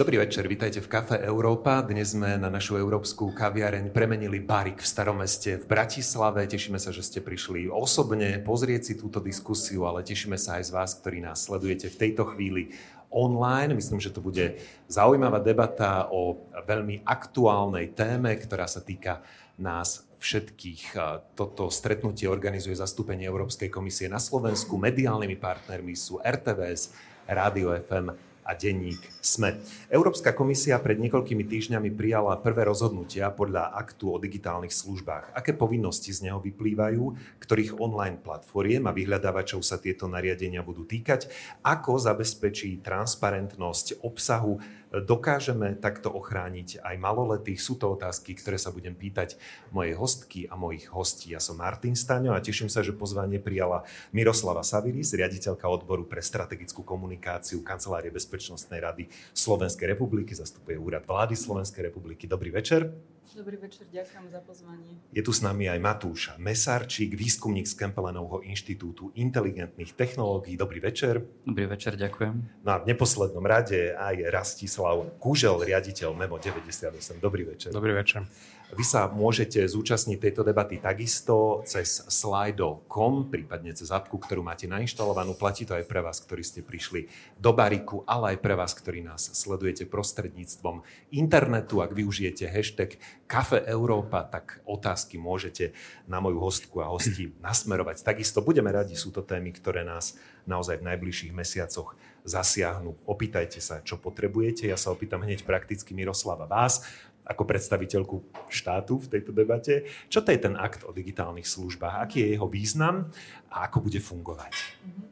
Dobrý večer, vítajte v Kafe Európa. Dnes sme na našu európsku kaviareň premenili barik v starom meste v Bratislave. Tešíme sa, že ste prišli osobne pozrieť si túto diskusiu, ale tešíme sa aj z vás, ktorí nás sledujete v tejto chvíli online. Myslím, že to bude zaujímavá debata o veľmi aktuálnej téme, ktorá sa týka nás všetkých. Toto stretnutie organizuje zastúpenie Európskej komisie na Slovensku. Mediálnymi partnermi sú RTVS, Rádio FM a denník SME. Európska komisia pred niekoľkými týždňami prijala prvé rozhodnutia podľa aktu o digitálnych službách. Aké povinnosti z neho vyplývajú, ktorých online platformiem a vyhľadávačov sa tieto nariadenia budú týkať, ako zabezpečí transparentnosť obsahu dokážeme takto ochrániť aj maloletých? Sú to otázky, ktoré sa budem pýtať mojej hostky a mojich hostí. Ja som Martin Staňo a teším sa, že pozvanie prijala Miroslava Saviris, riaditeľka odboru pre strategickú komunikáciu Kancelárie Bezpečnostnej rady Slovenskej republiky, zastupuje úrad vlády Slovenskej republiky. Dobrý večer. Dobrý večer, ďakujem za pozvanie. Je tu s nami aj Matúš Mesárčík, výskumník z Kempelenovho inštitútu inteligentných technológií. Dobrý večer. Dobrý večer, ďakujem. No a v neposlednom rade aj Rastislav Kužel, riaditeľ Memo 98. Dobrý večer. Dobrý večer. Vy sa môžete zúčastniť tejto debaty takisto cez slido.com, prípadne cez apku, ktorú máte nainštalovanú. Platí to aj pre vás, ktorí ste prišli do bariku, ale aj pre vás, ktorí nás sledujete prostredníctvom internetu. Ak využijete hashtag Kafe Európa, tak otázky môžete na moju hostku a hosti nasmerovať. Takisto budeme radi, sú to témy, ktoré nás naozaj v najbližších mesiacoch zasiahnu. Opýtajte sa, čo potrebujete. Ja sa opýtam hneď prakticky Miroslava vás ako predstaviteľku štátu v tejto debate. Čo to je ten akt o digitálnych službách? Aký je jeho význam a ako bude fungovať? Mhm.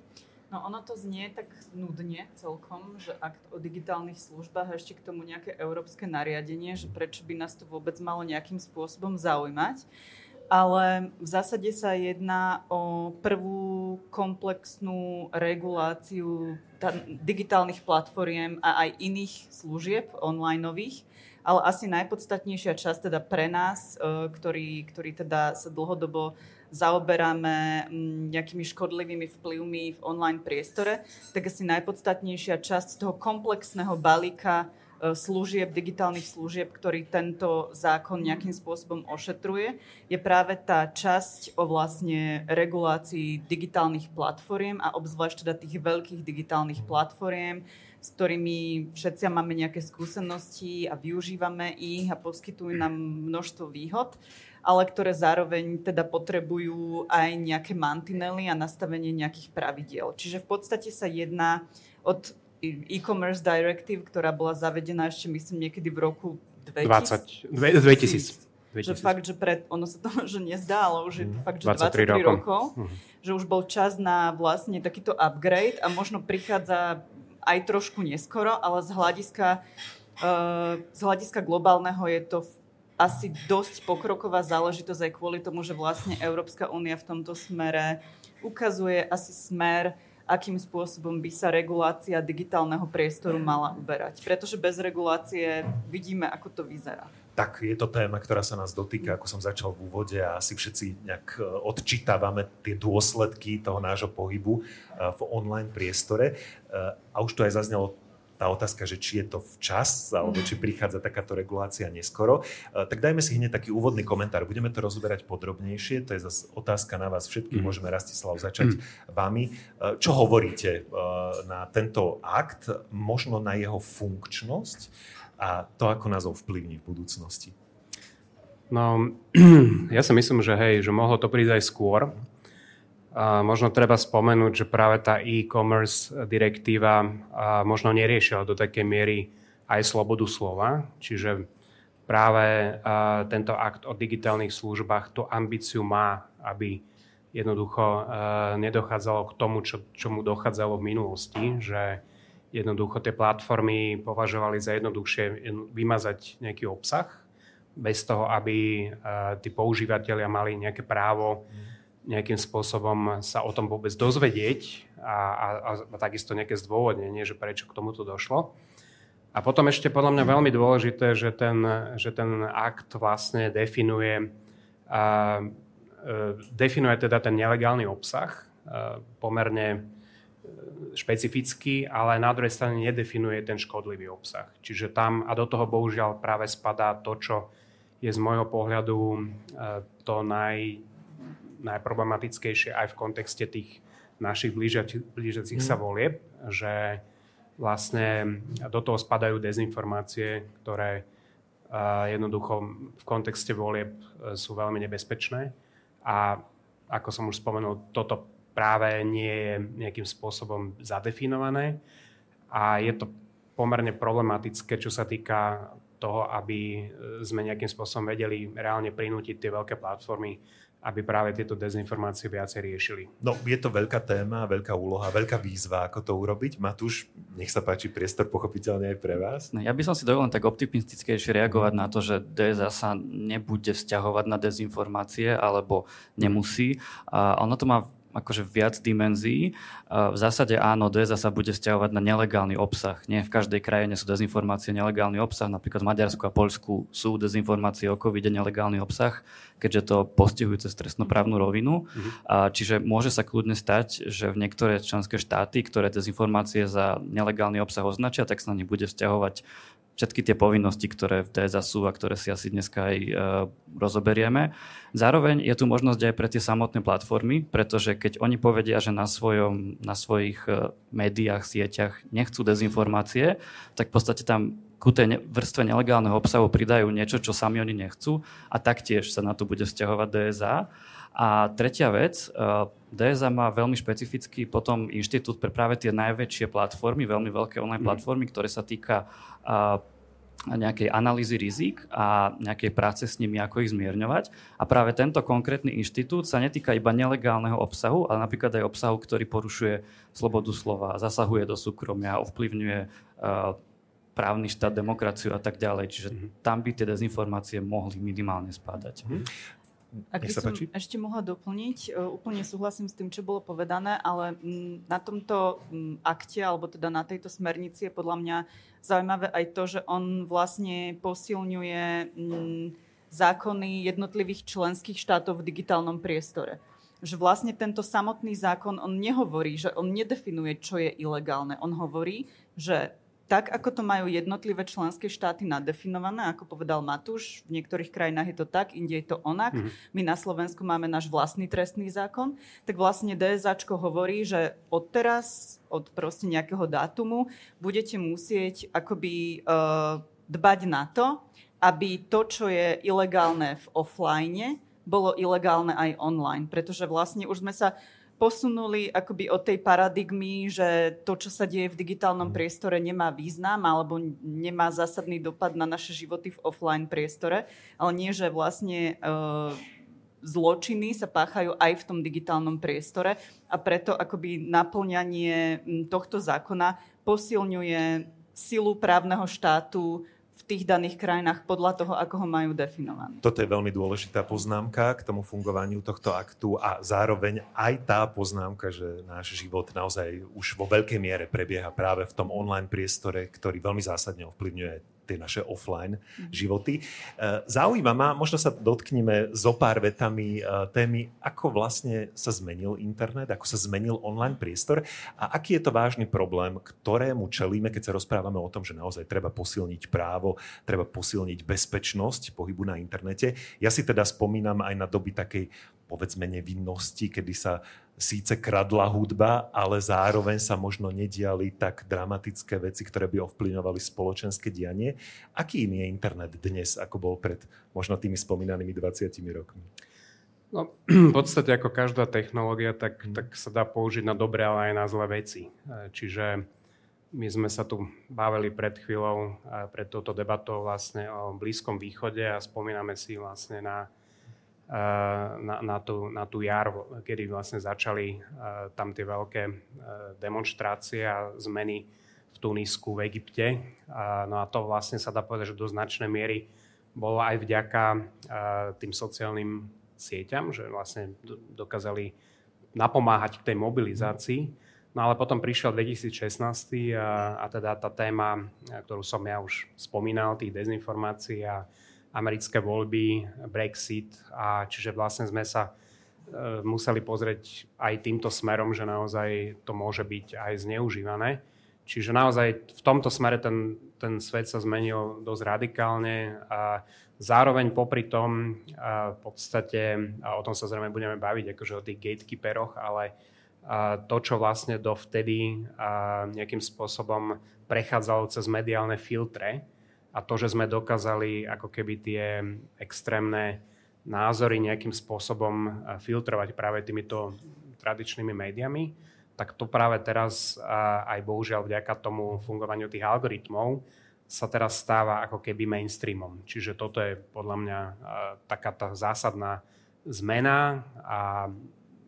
No ono to znie tak nudne celkom, že akt o digitálnych službách a ešte k tomu nejaké európske nariadenie, že prečo by nás to vôbec malo nejakým spôsobom zaujímať. Ale v zásade sa jedná o prvú komplexnú reguláciu digitálnych platformiem a aj iných služieb onlineových, ale asi najpodstatnejšia časť teda pre nás, e, ktorí, ktorí teda sa dlhodobo zaoberáme mm, nejakými škodlivými vplyvmi v online priestore, tak asi najpodstatnejšia časť toho komplexného balíka e, služieb, digitálnych služieb, ktorý tento zákon nejakým spôsobom ošetruje, je práve tá časť o vlastne regulácii digitálnych platformiem a obzvlášť teda tých veľkých digitálnych platformiem, s ktorými všetci máme nejaké skúsenosti a využívame ich a poskytujú nám množstvo výhod, ale ktoré zároveň teda potrebujú aj nejaké mantinely a nastavenie nejakých pravidiel. Čiže v podstate sa jedná od e-commerce directive, ktorá bola zavedená ešte myslím niekedy v roku 2000. 2000. 2000. Že fakt, že pred, ono sa to že nezdá, ale už je mm. fakt, že 23, 23 rokov, rokov mm. že už bol čas na vlastne takýto upgrade a možno prichádza aj trošku neskoro, ale z hľadiska, uh, z hľadiska globálneho je to asi dosť pokroková záležitosť aj kvôli tomu, že vlastne Európska únia v tomto smere ukazuje asi smer, akým spôsobom by sa regulácia digitálneho priestoru mala uberať. Pretože bez regulácie vidíme, ako to vyzerá. Tak je to téma, ktorá sa nás dotýka, ako som začal v úvode a asi všetci nejak e, odčítavame tie dôsledky toho nášho pohybu e, v online priestore. E, a už to aj zaznelo tá otázka, že či je to včas, alebo či prichádza takáto regulácia neskoro. Tak dajme si hneď taký úvodný komentár. Budeme to rozoberať podrobnejšie. To je zase otázka na vás všetkých. Mm. Môžeme, Rastislav, začať mm. vami. Čo hovoríte na tento akt, možno na jeho funkčnosť a to, ako nás ovplyvní v budúcnosti? No, ja si myslím, že hej, že mohlo to prísť aj skôr. A možno treba spomenúť, že práve tá e-commerce direktíva možno neriešila do takej miery aj slobodu slova, čiže práve tento akt o digitálnych službách tú ambíciu má, aby jednoducho nedochádzalo k tomu, čo, čomu dochádzalo v minulosti, že jednoducho tie platformy považovali za jednoduchšie vymazať nejaký obsah, bez toho, aby uh, tí používateľia mali nejaké právo nejakým spôsobom sa o tom vôbec dozvedieť a, a, a takisto nejaké zdôvodnenie, že prečo k tomuto došlo. A potom ešte podľa mňa veľmi dôležité, že ten, že ten akt vlastne definuje, uh, uh, definuje teda ten nelegálny obsah uh, pomerne špecifický, ale na druhej strane nedefinuje ten škodlivý obsah. Čiže tam, a do toho bohužiaľ práve spadá to, čo je z môjho pohľadu e, to naj, najproblematickejšie aj v kontexte tých našich blížiacich sa mhm. volieb, že vlastne do toho spadajú dezinformácie, ktoré jednoducho v kontexte volieb e, sú veľmi nebezpečné. A ako som už spomenul, toto práve nie je nejakým spôsobom zadefinované a je to pomerne problematické, čo sa týka toho, aby sme nejakým spôsobom vedeli reálne prinútiť tie veľké platformy aby práve tieto dezinformácie viacej riešili. No, je to veľká téma, veľká úloha, veľká výzva, ako to urobiť. Matúš, nech sa páči priestor pochopiteľne aj pre vás. No, ja by som si dovolil tak optimistickejšie reagovať na to, že DSA sa nebude vzťahovať na dezinformácie, alebo nemusí. A ono to má akože viac dimenzií. V zásade áno, DSA sa bude stiahovať na nelegálny obsah. Nie v každej krajine sú dezinformácie nelegálny obsah. Napríklad v Maďarsku a Poľsku sú dezinformácie o covid nelegálny obsah, keďže to postihuje cez trestnoprávnu rovinu. Mhm. Čiže môže sa kľudne stať, že v niektoré členské štáty, ktoré dezinformácie za nelegálny obsah označia, tak sa na ne bude vzťahovať všetky tie povinnosti, ktoré v TSA sú a ktoré si asi dneska aj e, rozoberieme. Zároveň je tu možnosť aj pre tie samotné platformy, pretože keď oni povedia, že na, svojom, na svojich e, médiách, sieťach nechcú dezinformácie, tak v podstate tam ku tej vrstve nelegálneho obsahu pridajú niečo, čo sami oni nechcú a taktiež sa na to bude vzťahovať DSA. A tretia vec, e, DSA má veľmi špecifický potom inštitút pre práve tie najväčšie platformy, veľmi veľké online mhm. platformy, ktoré sa týka nejakej analýzy rizik a nejakej práce s nimi, ako ich zmierňovať. A práve tento konkrétny inštitút sa netýka iba nelegálneho obsahu, ale napríklad aj obsahu, ktorý porušuje slobodu slova, zasahuje do súkromia, ovplyvňuje uh, právny štát, demokraciu a tak ďalej. Čiže mm-hmm. tam by tie dezinformácie mohli minimálne spádať. Ak by som ešte mohla doplniť, e, úplne súhlasím s tým, čo bolo povedané, ale mm, na tomto mm, akte, alebo teda na tejto smernici je podľa mňa zaujímavé aj to, že on vlastne posilňuje mm, zákony jednotlivých členských štátov v digitálnom priestore. Že vlastne tento samotný zákon, on nehovorí, že on nedefinuje, čo je ilegálne. On hovorí, že tak, ako to majú jednotlivé členské štáty nadefinované, ako povedal Matúš, v niektorých krajinách je to tak, inde je to onak. Mm-hmm. My na Slovensku máme náš vlastný trestný zákon, tak vlastne DSAčko hovorí, že od teraz, od proste nejakého dátumu, budete musieť akoby uh, dbať na to, aby to, čo je ilegálne v offline, bolo ilegálne aj online. Pretože vlastne už sme sa posunuli akoby od tej paradigmy, že to, čo sa deje v digitálnom priestore, nemá význam alebo nemá zásadný dopad na naše životy v offline priestore, ale nie, že vlastne uh, zločiny sa páchajú aj v tom digitálnom priestore a preto akoby naplňanie tohto zákona posilňuje silu právneho štátu v tých daných krajinách podľa toho, ako ho majú definované. Toto je veľmi dôležitá poznámka k tomu fungovaniu tohto aktu a zároveň aj tá poznámka, že náš život naozaj už vo veľkej miere prebieha práve v tom online priestore, ktorý veľmi zásadne ovplyvňuje tie naše offline životy. E, zaujíma ma, možno sa dotkneme zo pár vetami e, témy, ako vlastne sa zmenil internet, ako sa zmenil online priestor a aký je to vážny problém, ktorému čelíme, keď sa rozprávame o tom, že naozaj treba posilniť právo, treba posilniť bezpečnosť pohybu na internete. Ja si teda spomínam aj na doby takej povedzme nevinnosti, kedy sa síce kradla hudba, ale zároveň sa možno nediali tak dramatické veci, ktoré by ovplyvňovali spoločenské dianie. Aký je internet dnes, ako bol pred možno tými spomínanými 20 rokmi? No, v podstate ako každá technológia, tak, hmm. tak sa dá použiť na dobré, ale aj na zlé veci. E, čiže my sme sa tu bavili pred chvíľou, e, pred touto debatou vlastne o Blízkom východe a spomíname si vlastne na na, na, tú, na tú jar, kedy vlastne začali tam tie veľké demonstrácie a zmeny v Tunisku, v Egypte. No a to vlastne sa dá povedať, že do značnej miery bolo aj vďaka tým sociálnym sieťam, že vlastne dokázali napomáhať k tej mobilizácii. No ale potom prišiel 2016 a, a teda tá téma, ktorú som ja už spomínal, tých dezinformácií a americké voľby, Brexit a čiže vlastne sme sa museli pozrieť aj týmto smerom, že naozaj to môže byť aj zneužívané. Čiže naozaj v tomto smere ten, ten svet sa zmenil dosť radikálne a zároveň popri tom a v podstate, a o tom sa zrejme budeme baviť, akože o tých gatekeeperoch, ale a to, čo vlastne dovtedy a nejakým spôsobom prechádzalo cez mediálne filtre a to, že sme dokázali ako keby tie extrémne názory nejakým spôsobom filtrovať práve týmito tradičnými médiami, tak to práve teraz aj bohužiaľ vďaka tomu fungovaniu tých algoritmov sa teraz stáva ako keby mainstreamom. Čiže toto je podľa mňa taká tá zásadná zmena a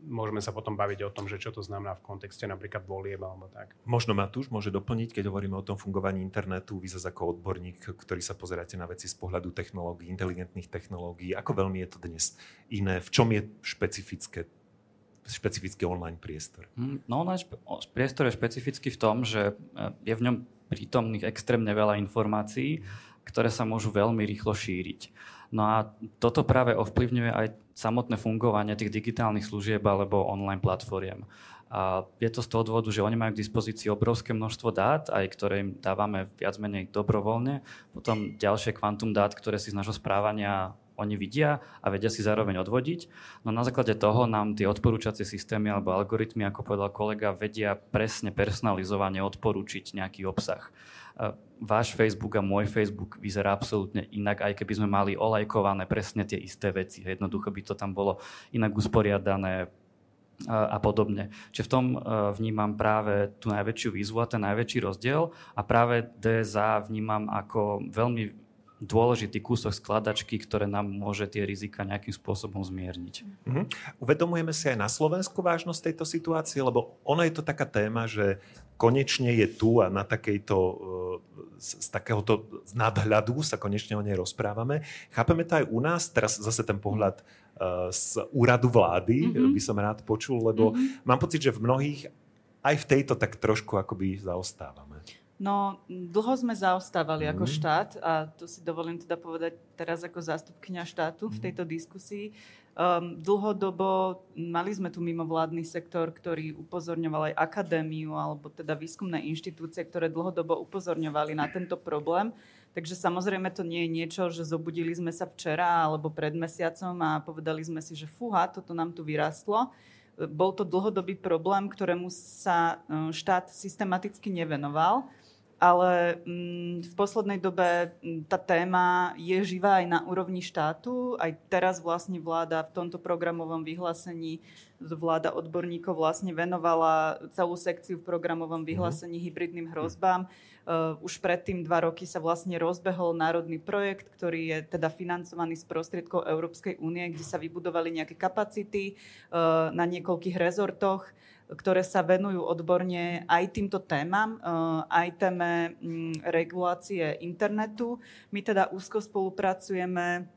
môžeme sa potom baviť o tom, že čo to znamená v kontexte napríklad volieb alebo tak. Možno Matúš môže doplniť, keď hovoríme o tom fungovaní internetu, vy zase ako odborník, ktorý sa pozeráte na veci z pohľadu technológií, inteligentných technológií, ako veľmi je to dnes iné, v čom je špecifické špecifický online priestor? Hm, no online špe- priestor je špecifický v tom, že e, je v ňom prítomných extrémne veľa informácií, ktoré sa môžu veľmi rýchlo šíriť. No a toto práve ovplyvňuje aj samotné fungovanie tých digitálnych služieb alebo online platformiem. A je to z toho dôvodu, že oni majú k dispozícii obrovské množstvo dát, aj ktoré im dávame viac menej dobrovoľne. Potom ďalšie kvantum dát, ktoré si z nášho správania oni vidia a vedia si zároveň odvodiť. No na základe toho nám tie odporúčacie systémy alebo algoritmy, ako povedal kolega, vedia presne personalizovane odporúčiť nejaký obsah. Váš Facebook a môj Facebook vyzerá absolútne inak, aj keby sme mali olajkované presne tie isté veci. Jednoducho by to tam bolo inak usporiadané a podobne. Čiže v tom vnímam práve tú najväčšiu výzvu a ten najväčší rozdiel a práve DSA vnímam ako veľmi dôležitý kúsok skladačky, ktoré nám môže tie rizika nejakým spôsobom zmierniť. Uh-huh. Uvedomujeme si aj na Slovensku vážnosť tejto situácie, lebo ono je to taká téma, že konečne je tu a na takejto, e, z, z takéhoto nadhľadu sa konečne o nej rozprávame. Chápeme to aj u nás, teraz zase ten pohľad e, z úradu vlády mm-hmm. by som rád počul, lebo mm-hmm. mám pocit, že v mnohých aj v tejto tak trošku akoby zaostávame. No, dlho sme zaostávali mm. ako mhm. štát a to si dovolím teda povedať teraz ako zástupkynia štátu v mhm. tejto diskusii. Um, dlhodobo mali sme tu mimovládny sektor, ktorý upozorňoval aj akadémiu alebo teda výskumné inštitúcie, ktoré dlhodobo upozorňovali na tento problém. Takže samozrejme to nie je niečo, že zobudili sme sa včera alebo pred mesiacom a povedali sme si, že fúha, toto nám tu vyrastlo. Bol to dlhodobý problém, ktorému sa e, štát systematicky nevenoval ale mm, v poslednej dobe mm, tá téma je živá aj na úrovni štátu. Aj teraz vlastne vláda v tomto programovom vyhlásení vláda odborníkov vlastne venovala celú sekciu v programovom mhm. vyhlásení hybridným hrozbám. Uh, už predtým dva roky sa vlastne rozbehol národný projekt, ktorý je teda financovaný z prostriedkov Európskej únie, kde sa vybudovali nejaké kapacity uh, na niekoľkých rezortoch ktoré sa venujú odborne aj týmto témam, eh, aj téme mm, regulácie internetu. My teda úzko spolupracujeme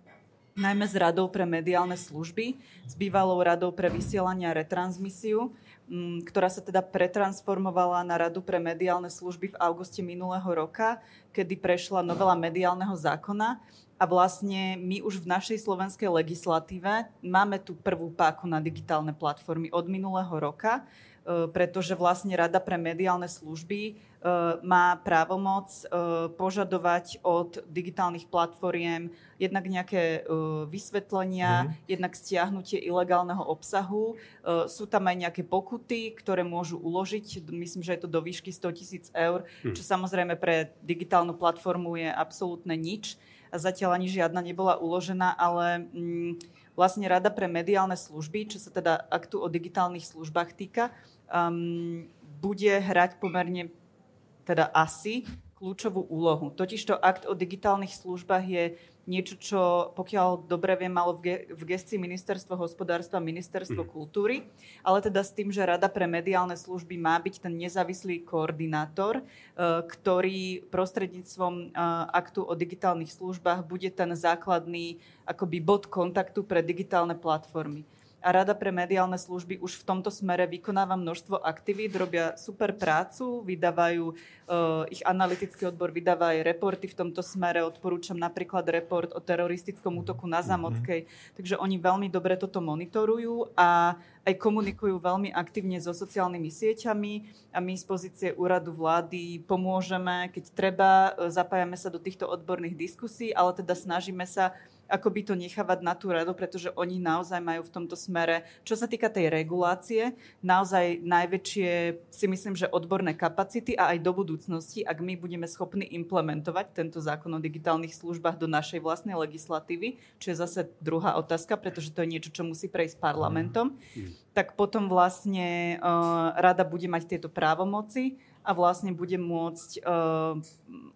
najmä s Radou pre mediálne služby, s bývalou Radou pre vysielanie a retransmisiu, mm, ktorá sa teda pretransformovala na Radu pre mediálne služby v auguste minulého roka, kedy prešla novela mediálneho zákona a vlastne my už v našej slovenskej legislatíve máme tú prvú páku na digitálne platformy od minulého roka, e, pretože vlastne Rada pre mediálne služby e, má právomoc e, požadovať od digitálnych platformiem jednak nejaké vysvetlenia, mm-hmm. jednak stiahnutie ilegálneho obsahu. Sú tam aj nejaké pokuty, ktoré môžu uložiť, myslím, že je to do výšky 100 tisíc eur, mm. čo samozrejme pre digitálnu platformu je absolútne nič zatiaľ ani žiadna nebola uložená, ale mm, vlastne Rada pre mediálne služby, čo sa teda aktu o digitálnych službách týka, um, bude hrať pomerne teda asi kľúčovú úlohu. Totižto akt o digitálnych službách je niečo, čo pokiaľ dobre viem, malo v, ge- v gestii ministerstvo hospodárstva, ministerstvo mm. kultúry, ale teda s tým, že Rada pre mediálne služby má byť ten nezávislý koordinátor, e, ktorý prostredníctvom e, aktu o digitálnych službách bude ten základný akoby bod kontaktu pre digitálne platformy. A Rada pre mediálne služby už v tomto smere vykonáva množstvo aktivít, robia super prácu, vydávajú, uh, ich analytický odbor vydáva aj reporty v tomto smere, odporúčam napríklad report o teroristickom útoku na Zamockej, mm-hmm. takže oni veľmi dobre toto monitorujú a aj komunikujú veľmi aktívne so sociálnymi sieťami a my z pozície úradu vlády pomôžeme, keď treba, e, zapájame sa do týchto odborných diskusí, ale teda snažíme sa ako by to nechávať na tú radu, pretože oni naozaj majú v tomto smere, čo sa týka tej regulácie, naozaj najväčšie si myslím, že odborné kapacity a aj do budúcnosti, ak my budeme schopní implementovať tento zákon o digitálnych službách do našej vlastnej legislatívy, čo je zase druhá otázka, pretože to je niečo, čo musí prejsť parlamentom, mm. tak potom vlastne uh, rada bude mať tieto právomoci a vlastne bude môcť uh,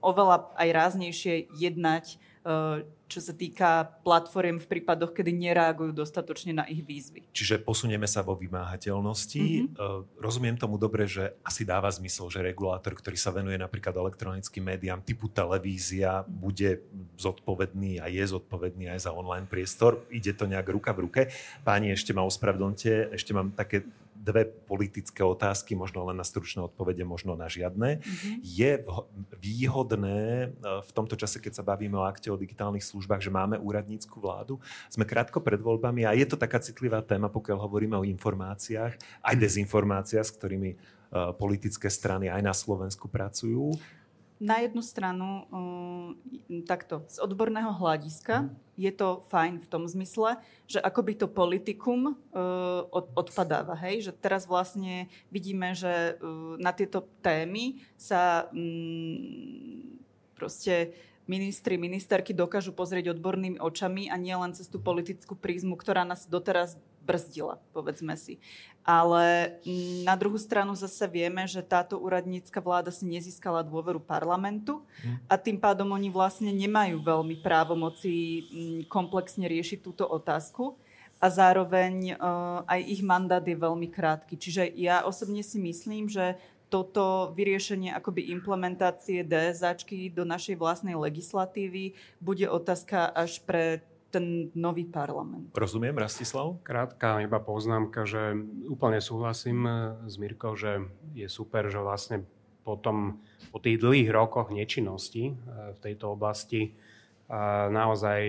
oveľa aj ráznejšie jednať uh, čo sa týka platform v prípadoch, kedy nereagujú dostatočne na ich výzvy. Čiže posunieme sa vo vymáhateľnosti. Mm-hmm. Rozumiem tomu dobre, že asi dáva zmysel, že regulátor, ktorý sa venuje napríklad elektronickým médiám typu televízia, bude zodpovedný a je zodpovedný aj za online priestor. Ide to nejak ruka v ruke. Páni, ešte ma ospravedlňte, ešte mám také dve politické otázky, možno len na stručné odpovede, možno na žiadne. Mm-hmm. Je výhodné e, v tomto čase, keď sa bavíme o akte o digitálnych službách, že máme úradnícku vládu? Sme krátko pred voľbami a je to taká citlivá téma, pokiaľ hovoríme o informáciách, aj dezinformáciách, s ktorými e, politické strany aj na Slovensku pracujú na jednu stranu um, takto, z odborného hľadiska mm. je to fajn v tom zmysle, že akoby to politikum od, odpadáva, hej? že teraz vlastne vidíme, že uh, na tieto témy sa um, proste ministri, ministerky dokážu pozrieť odbornými očami a nie len cez tú politickú prízmu, ktorá nás doteraz brzdila, povedzme si. Ale na druhú stranu zase vieme, že táto úradnícka vláda si nezískala dôveru parlamentu a tým pádom oni vlastne nemajú veľmi právomoci mm, komplexne riešiť túto otázku a zároveň uh, aj ich mandát je veľmi krátky. Čiže ja osobne si myslím, že toto vyriešenie akoby implementácie DSAčky do našej vlastnej legislatívy bude otázka až pre ten nový parlament. Rozumiem, Rastislav? Krátka iba poznámka, že úplne súhlasím s Mirkou, že je super, že vlastne potom po tých dlhých rokoch nečinnosti eh, v tejto oblasti eh, naozaj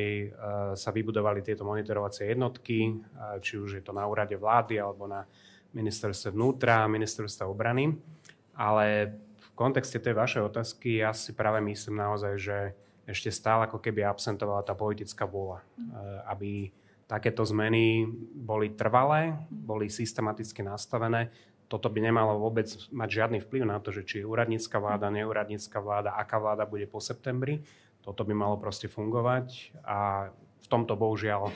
sa vybudovali tieto monitorovacie jednotky, či už je to na úrade vlády alebo na ministerstve vnútra, ministerstve obrany. Ale v kontexte tej vašej otázky ja si práve myslím naozaj, že ešte stále ako keby absentovala tá politická vôľa, mm. aby takéto zmeny boli trvalé, boli systematicky nastavené. Toto by nemalo vôbec mať žiadny vplyv na to, že či je úradnícka vláda, neúradnícka vláda, aká vláda bude po septembri. Toto by malo proste fungovať a v tomto bohužiaľ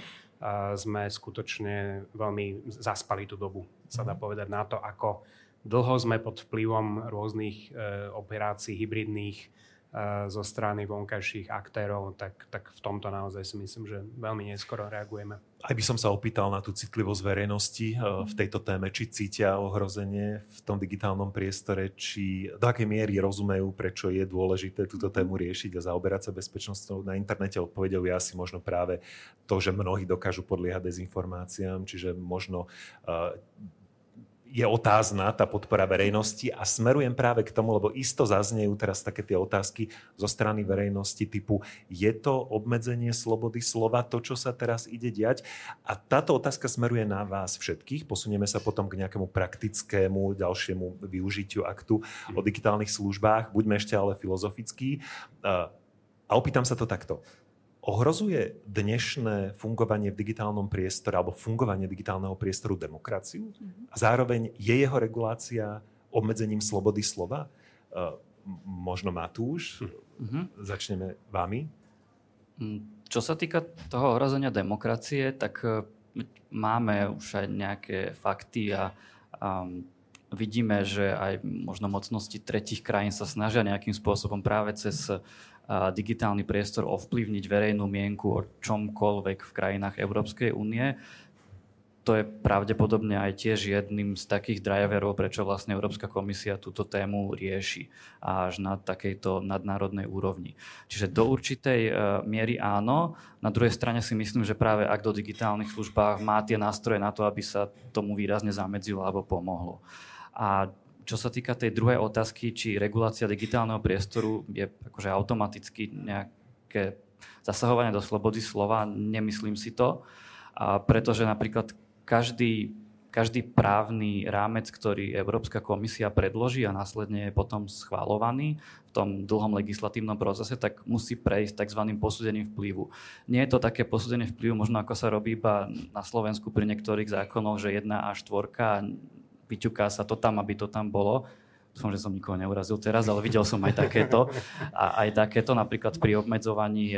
sme skutočne veľmi zaspali tú dobu, sa dá povedať, na to, ako Dlho sme pod vplyvom rôznych e, operácií hybridných zo strany vonkajších aktérov, tak, tak v tomto naozaj si myslím, že veľmi neskoro reagujeme. Aj by som sa opýtal na tú citlivosť verejnosti e, v tejto téme, či cítia ohrozenie v tom digitálnom priestore, či do akej miery rozumejú, prečo je dôležité túto tému riešiť a zaoberať sa bezpečnosťou. Na internete odpovedou je asi možno práve to, že mnohí dokážu podliehať dezinformáciám, čiže možno je otázna tá podpora verejnosti a smerujem práve k tomu, lebo isto zaznejú teraz také tie otázky zo strany verejnosti typu je to obmedzenie slobody slova, to, čo sa teraz ide diať? A táto otázka smeruje na vás všetkých. Posunieme sa potom k nejakému praktickému ďalšiemu využitiu aktu o digitálnych službách. Buďme ešte ale filozofickí. A opýtam sa to takto Ohrozuje dnešné fungovanie v digitálnom priestore alebo fungovanie digitálneho priestoru demokraciu? A zároveň je jeho regulácia obmedzením slobody slova? Možno Matúš, uh-huh. začneme vami. Mm, čo sa týka toho ohrozenia demokracie, tak máme už aj nejaké fakty a um, vidíme, že aj možno mocnosti tretich krajín sa snažia nejakým spôsobom práve cez digitálny priestor ovplyvniť verejnú mienku o čomkoľvek v krajinách Európskej únie. to je pravdepodobne aj tiež jedným z takých driverov, prečo vlastne Európska komisia túto tému rieši až na takejto nadnárodnej úrovni. Čiže do určitej e, miery áno. Na druhej strane si myslím, že práve ak do digitálnych službách má tie nástroje na to, aby sa tomu výrazne zamedzilo alebo pomohlo. A čo sa týka tej druhej otázky, či regulácia digitálneho priestoru je akože automaticky nejaké zasahovanie do slobody slova, nemyslím si to. A pretože napríklad každý, každý právny rámec, ktorý Európska komisia predloží a následne je potom schválovaný v tom dlhom legislatívnom procese, tak musí prejsť tzv. posúdením vplyvu. Nie je to také posúdenie vplyvu, možno ako sa robí iba na Slovensku pri niektorých zákonoch, že jedna a štvorka vyťuká sa to tam, aby to tam bolo. Dúfam, že som nikoho neurazil teraz, ale videl som aj takéto. A aj takéto napríklad pri obmedzovaní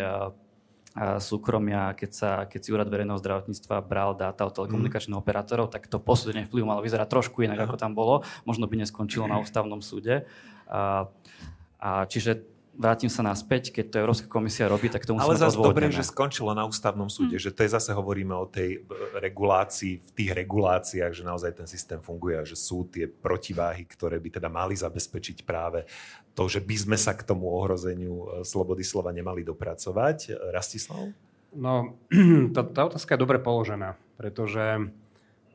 súkromia, keď, sa, keď si úrad verejného zdravotníctva bral dáta od telekomunikačných mm. operátorov, tak to posúdenie vplyvu malo vyzerať trošku inak, ako tam bolo. Možno by neskončilo na ústavnom súde. A, a čiže vrátim sa naspäť, keď to Európska komisia robí, tak to musíme Ale zase dobre, že skončilo na ústavnom súde, hmm. že to je zase hovoríme o tej regulácii, v tých reguláciách, že naozaj ten systém funguje a že sú tie protiváhy, ktoré by teda mali zabezpečiť práve to, že by sme sa k tomu ohrozeniu e, slobody slova nemali dopracovať. Rastislav? No, tá, tá otázka je dobre položená, pretože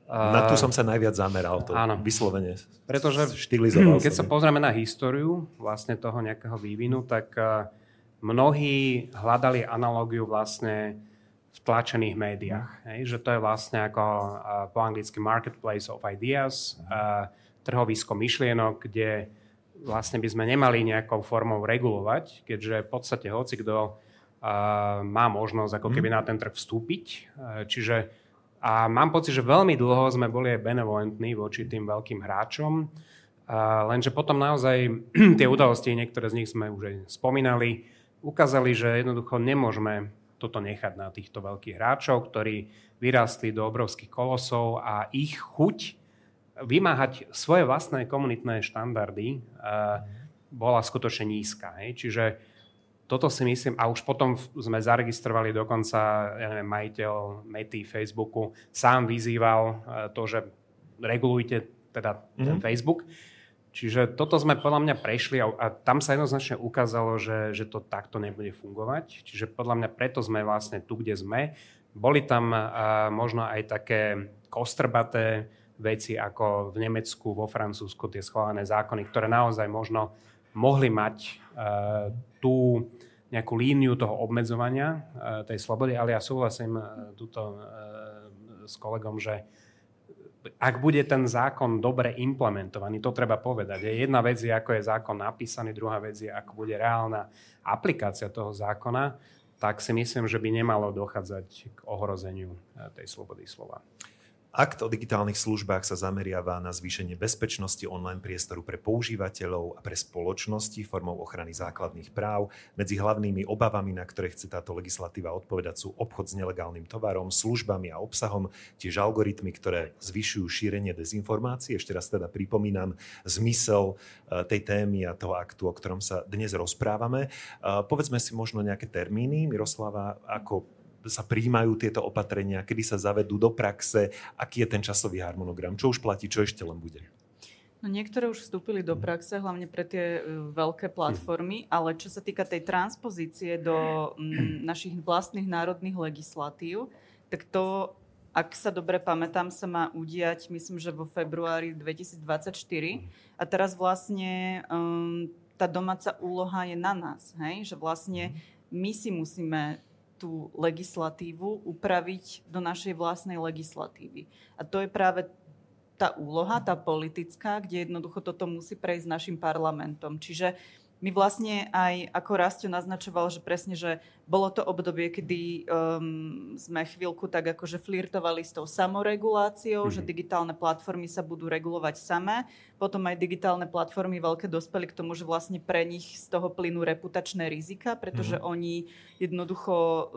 na tu som sa najviac zameral, to áno. vyslovene Pretože štilizoval keď sa pozrieme na históriu vlastne toho nejakého vývinu, tak mnohí hľadali analógiu vlastne v tlačených médiách. Hej, že to je vlastne ako po anglicky marketplace of ideas, trhovisko myšlienok, kde vlastne by sme nemali nejakou formou regulovať, keďže v podstate hoci kto má možnosť ako keby mhm. na ten trh vstúpiť. Čiže a mám pocit, že veľmi dlho sme boli aj benevolentní voči tým veľkým hráčom, lenže potom naozaj tie udalosti, niektoré z nich sme už aj spomínali, ukázali, že jednoducho nemôžeme toto nechať na týchto veľkých hráčov, ktorí vyrástli do obrovských kolosov a ich chuť vymáhať svoje vlastné komunitné štandardy bola skutočne nízka. Hej. Čiže toto si myslím, a už potom sme zaregistrovali dokonca, ja neviem, majiteľ Mety Facebooku sám vyzýval e, to, že regulujte teda mm-hmm. ten mhm. Facebook. Čiže toto sme podľa mňa prešli a, a tam sa jednoznačne ukázalo, že, že to takto nebude fungovať. Čiže podľa mňa preto sme vlastne tu, kde sme. Boli tam a, možno aj také kostrbaté veci ako v Nemecku, vo Francúzsku tie schválené zákony, ktoré naozaj možno mohli mať uh, tú nejakú líniu toho obmedzovania uh, tej slobody, ale ja súhlasím uh, tuto uh, s kolegom, že ak bude ten zákon dobre implementovaný, to treba povedať. Je jedna vec je, ako je zákon napísaný, druhá vec je, ako bude reálna aplikácia toho zákona, tak si myslím, že by nemalo dochádzať k ohrozeniu tej slobody slova. Akt o digitálnych službách sa zameriava na zvýšenie bezpečnosti online priestoru pre používateľov a pre spoločnosti formou ochrany základných práv. Medzi hlavnými obavami, na ktoré chce táto legislatíva odpovedať, sú obchod s nelegálnym tovarom, službami a obsahom, tiež algoritmy, ktoré zvyšujú šírenie dezinformácií. Ešte raz teda pripomínam zmysel e, tej témy a toho aktu, o ktorom sa dnes rozprávame. E, povedzme si možno nejaké termíny. Miroslava, ako sa príjmajú tieto opatrenia, kedy sa zavedú do praxe, aký je ten časový harmonogram, čo už platí, čo ešte len bude. No niektoré už vstúpili do praxe, hlavne pre tie e, veľké platformy, ale čo sa týka tej transpozície do m, našich vlastných národných legislatív, tak to, ak sa dobre pamätám, sa má udiať, myslím, že vo februári 2024. A teraz vlastne um, tá domáca úloha je na nás, hej? že vlastne my si musíme tú legislatívu upraviť do našej vlastnej legislatívy. A to je práve tá úloha, tá politická, kde jednoducho toto musí prejsť našim parlamentom. Čiže my vlastne aj, ako Rastio naznačoval, že presne, že bolo to obdobie, kedy um, sme chvíľku tak akože flirtovali s tou samoreguláciou, mm-hmm. že mhm. digitálne platformy sa budú regulovať samé. Potom aj digitálne platformy veľké dospeli k tomu, že vlastne pre nich z toho plynú reputačné rizika, pretože mm-hmm. oni jednoducho uh,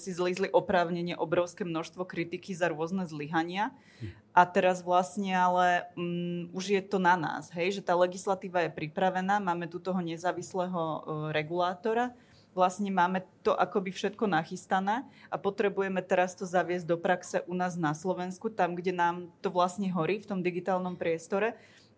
si zlízli oprávnenie obrovské množstvo kritiky za rôzne zlyhania. Mm-hmm. A teraz vlastne ale um, už je to na nás, hej, že tá legislatíva je pripravená, máme tu toho nezávislého uh, regulátora, vlastne máme to akoby všetko nachystané a potrebujeme teraz to zaviesť do praxe u nás na Slovensku, tam, kde nám to vlastne horí v tom digitálnom priestore.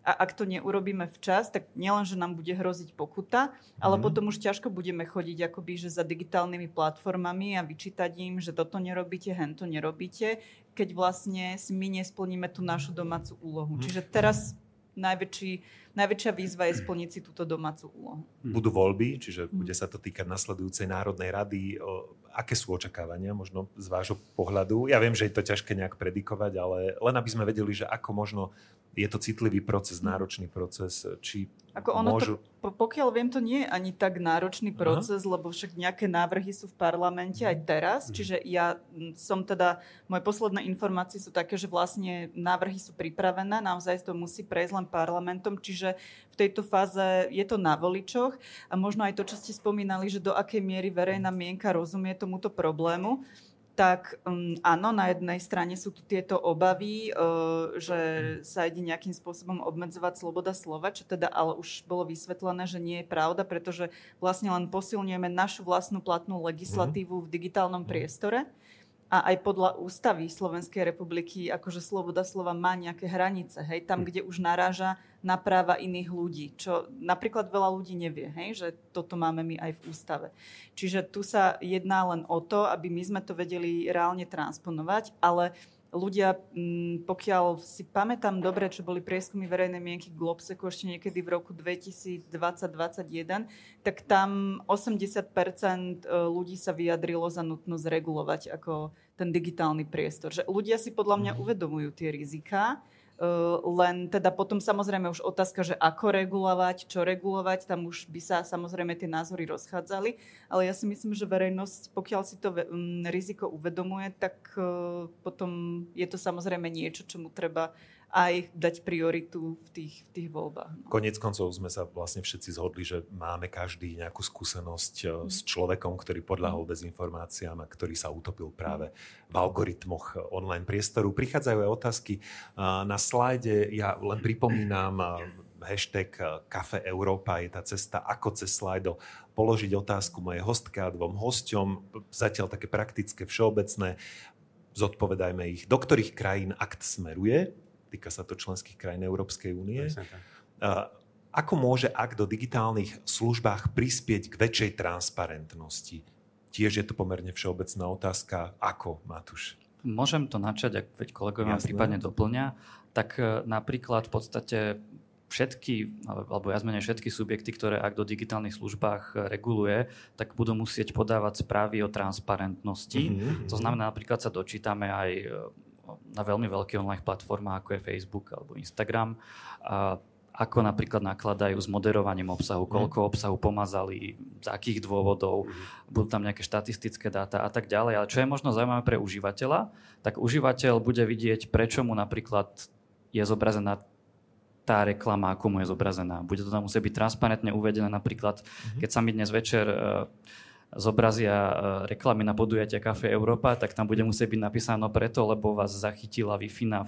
A ak to neurobíme včas, tak nielen, že nám bude hroziť pokuta, ale mm. potom už ťažko budeme chodiť akoby, že za digitálnymi platformami a vyčítať im, že toto nerobíte, hento nerobíte, keď vlastne my nesplníme tú našu domácu úlohu. Mm. Čiže teraz najväčší, najväčšia výzva je splniť si túto domácu úlohu. Hm. Budú voľby, čiže hm. bude sa to týkať nasledujúcej Národnej rady. Aké sú očakávania možno z vášho pohľadu? Ja viem, že je to ťažké nejak predikovať, ale len aby sme vedeli, že ako možno je to citlivý proces, náročný proces, či Ako ono môžu... to, pokiaľ viem, to nie je ani tak náročný proces, Aha. lebo však nejaké návrhy sú v parlamente aj teraz, mhm. čiže ja som teda, moje posledné informácie sú také, že vlastne návrhy sú pripravené, naozaj to musí prejsť len parlamentom, čiže v tejto fáze je to na voličoch a možno aj to, čo ste spomínali, že do akej miery verejná mienka rozumie tomuto problému tak um, áno, na jednej strane sú tu tieto obavy, uh, že sa ide nejakým spôsobom obmedzovať sloboda slova, čo teda ale už bolo vysvetlené, že nie je pravda, pretože vlastne len posilňujeme našu vlastnú platnú legislatívu v digitálnom priestore a aj podľa ústavy Slovenskej republiky, akože sloboda slova má nejaké hranice, hej, tam, hm. kde už naráža na práva iných ľudí, čo napríklad veľa ľudí nevie, hej, že toto máme my aj v ústave. Čiže tu sa jedná len o to, aby my sme to vedeli reálne transponovať, ale ľudia, mm, pokiaľ si pamätám dobre, čo boli prieskumy verejnej mienky Globseku ešte niekedy v roku 2020-2021, tak tam 80% e, ľudí sa vyjadrilo za nutnosť regulovať ako ten digitálny priestor. Že ľudia si podľa mňa mhm. uvedomujú tie riziká, Eh, len teda potom samozrejme už otázka, že ako regulovať, čo regulovať, tam už by sa samozrejme tie názory rozchádzali, ale ja si myslím, že verejnosť, pokiaľ si to riziko uvedomuje, tak potom je to samozrejme niečo, čomu treba aj dať prioritu v tých, v tých voľbách. No. Konec koncov sme sa vlastne všetci zhodli, že máme každý nejakú skúsenosť mm. s človekom, ktorý podľahol mm. dezinformáciám a ktorý sa utopil práve v algoritmoch online priestoru. Prichádzajú aj otázky na slajde. Ja len pripomínam hashtag Kafe Európa je tá cesta, ako cez slajdo položiť otázku mojej hostke a dvom hosťom. Zatiaľ také praktické, všeobecné. Zodpovedajme ich. Do ktorých krajín akt smeruje? Týka sa to členských krajín Európskej únie. Ako môže ak do digitálnych službách prispieť k väčšej transparentnosti? Tiež je to pomerne všeobecná otázka. Ako, Matúš? Môžem to načať, ak veď kolegovia ma prípadne doplňa. Tak e, napríklad v podstate všetky, alebo ja zmene všetky subjekty, ktoré ak do digitálnych službách e, reguluje, tak budú musieť podávať správy o transparentnosti. Mm-hmm. To znamená, napríklad sa dočítame aj e, na veľmi veľkých online platformách, ako je Facebook alebo Instagram, a ako napríklad nakladajú s moderovaním obsahu, mhm. koľko obsahu pomazali, z akých dôvodov, mhm. budú tam nejaké štatistické dáta a tak ďalej. Ale čo je možno zaujímavé pre užívateľa, tak užívateľ bude vidieť, prečo mu napríklad je zobrazená tá reklama, ako mu je zobrazená. Bude to tam musieť byť transparentne uvedené napríklad, mhm. keď sa mi dnes večer uh, zobrazia e, reklamy na podujatia Café Európa, tak tam bude musieť byť napísané preto, lebo vás zachytila Wi-Fi na,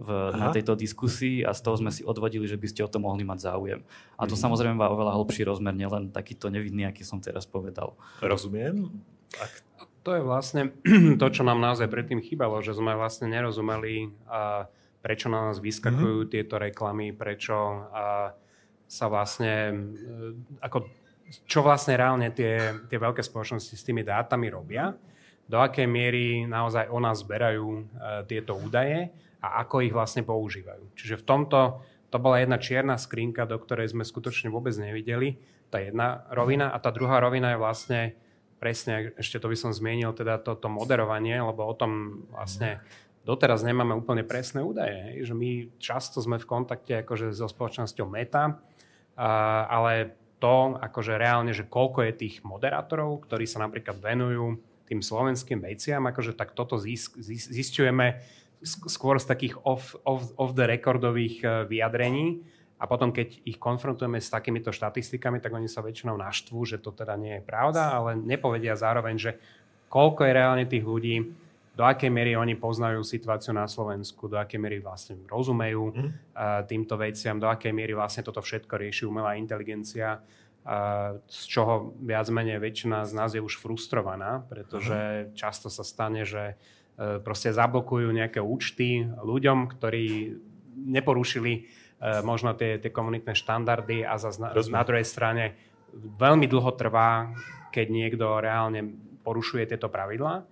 v, na tejto diskusii a z toho sme si odvodili, že by ste o to mohli mať záujem. A to mm. samozrejme má oveľa hlbší rozmer, nielen takýto nevidný, aký som teraz povedal. Rozumiem. Ak... To je vlastne to, čo nám naozaj predtým chýbalo, že sme vlastne nerozumeli, a prečo na nás vyskakujú mm. tieto reklamy, prečo a sa vlastne e, ako čo vlastne reálne tie, tie veľké spoločnosti s tými dátami robia, do akej miery naozaj o nás zberajú uh, tieto údaje a ako ich vlastne používajú. Čiže v tomto to bola jedna čierna skrinka, do ktorej sme skutočne vôbec nevideli. Tá jedna rovina a tá druhá rovina je vlastne presne, ešte to by som zmienil, teda toto to moderovanie, lebo o tom vlastne doteraz nemáme úplne presné údaje. Že my často sme v kontakte akože so spoločnosťou Meta, ale to, akože reálne, že koľko je tých moderátorov, ktorí sa napríklad venujú tým slovenským veciam, akože tak toto zistujeme skôr z takých off, off, off the recordových e, vyjadrení. A potom, keď ich konfrontujeme s takýmito štatistikami, tak oni sa väčšinou naštvú, že to teda nie je pravda, ale nepovedia zároveň, že koľko je reálne tých ľudí, do akej miery oni poznajú situáciu na Slovensku, do akej miery vlastne rozumejú mm. týmto veciam, do akej miery vlastne toto všetko rieši umelá inteligencia. z čoho viac menej väčšina z nás je už frustrovaná, pretože často sa stane, že e, proste zablokujú nejaké účty ľuďom, ktorí neporušili možno tie, tie komunitné štandardy a zase na, na druhej strane veľmi dlho trvá, keď niekto reálne porušuje tieto pravidlá,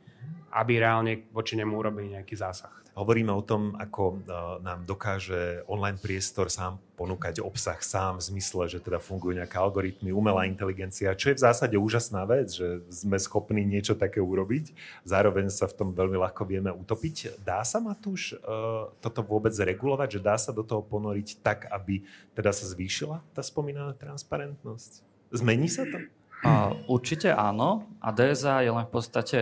aby reálne voči nemu urobili nejaký zásah. Hovoríme o tom, ako e, nám dokáže online priestor sám ponúkať obsah sám v zmysle, že teda fungujú nejaké algoritmy, umelá inteligencia, čo je v zásade úžasná vec, že sme schopní niečo také urobiť. Zároveň sa v tom veľmi ľahko vieme utopiť. Dá sa, Matúš, e, toto vôbec regulovať, že dá sa do toho ponoriť tak, aby teda sa zvýšila tá spomínaná transparentnosť? Zmení sa to? A, určite áno. A DSA je len v podstate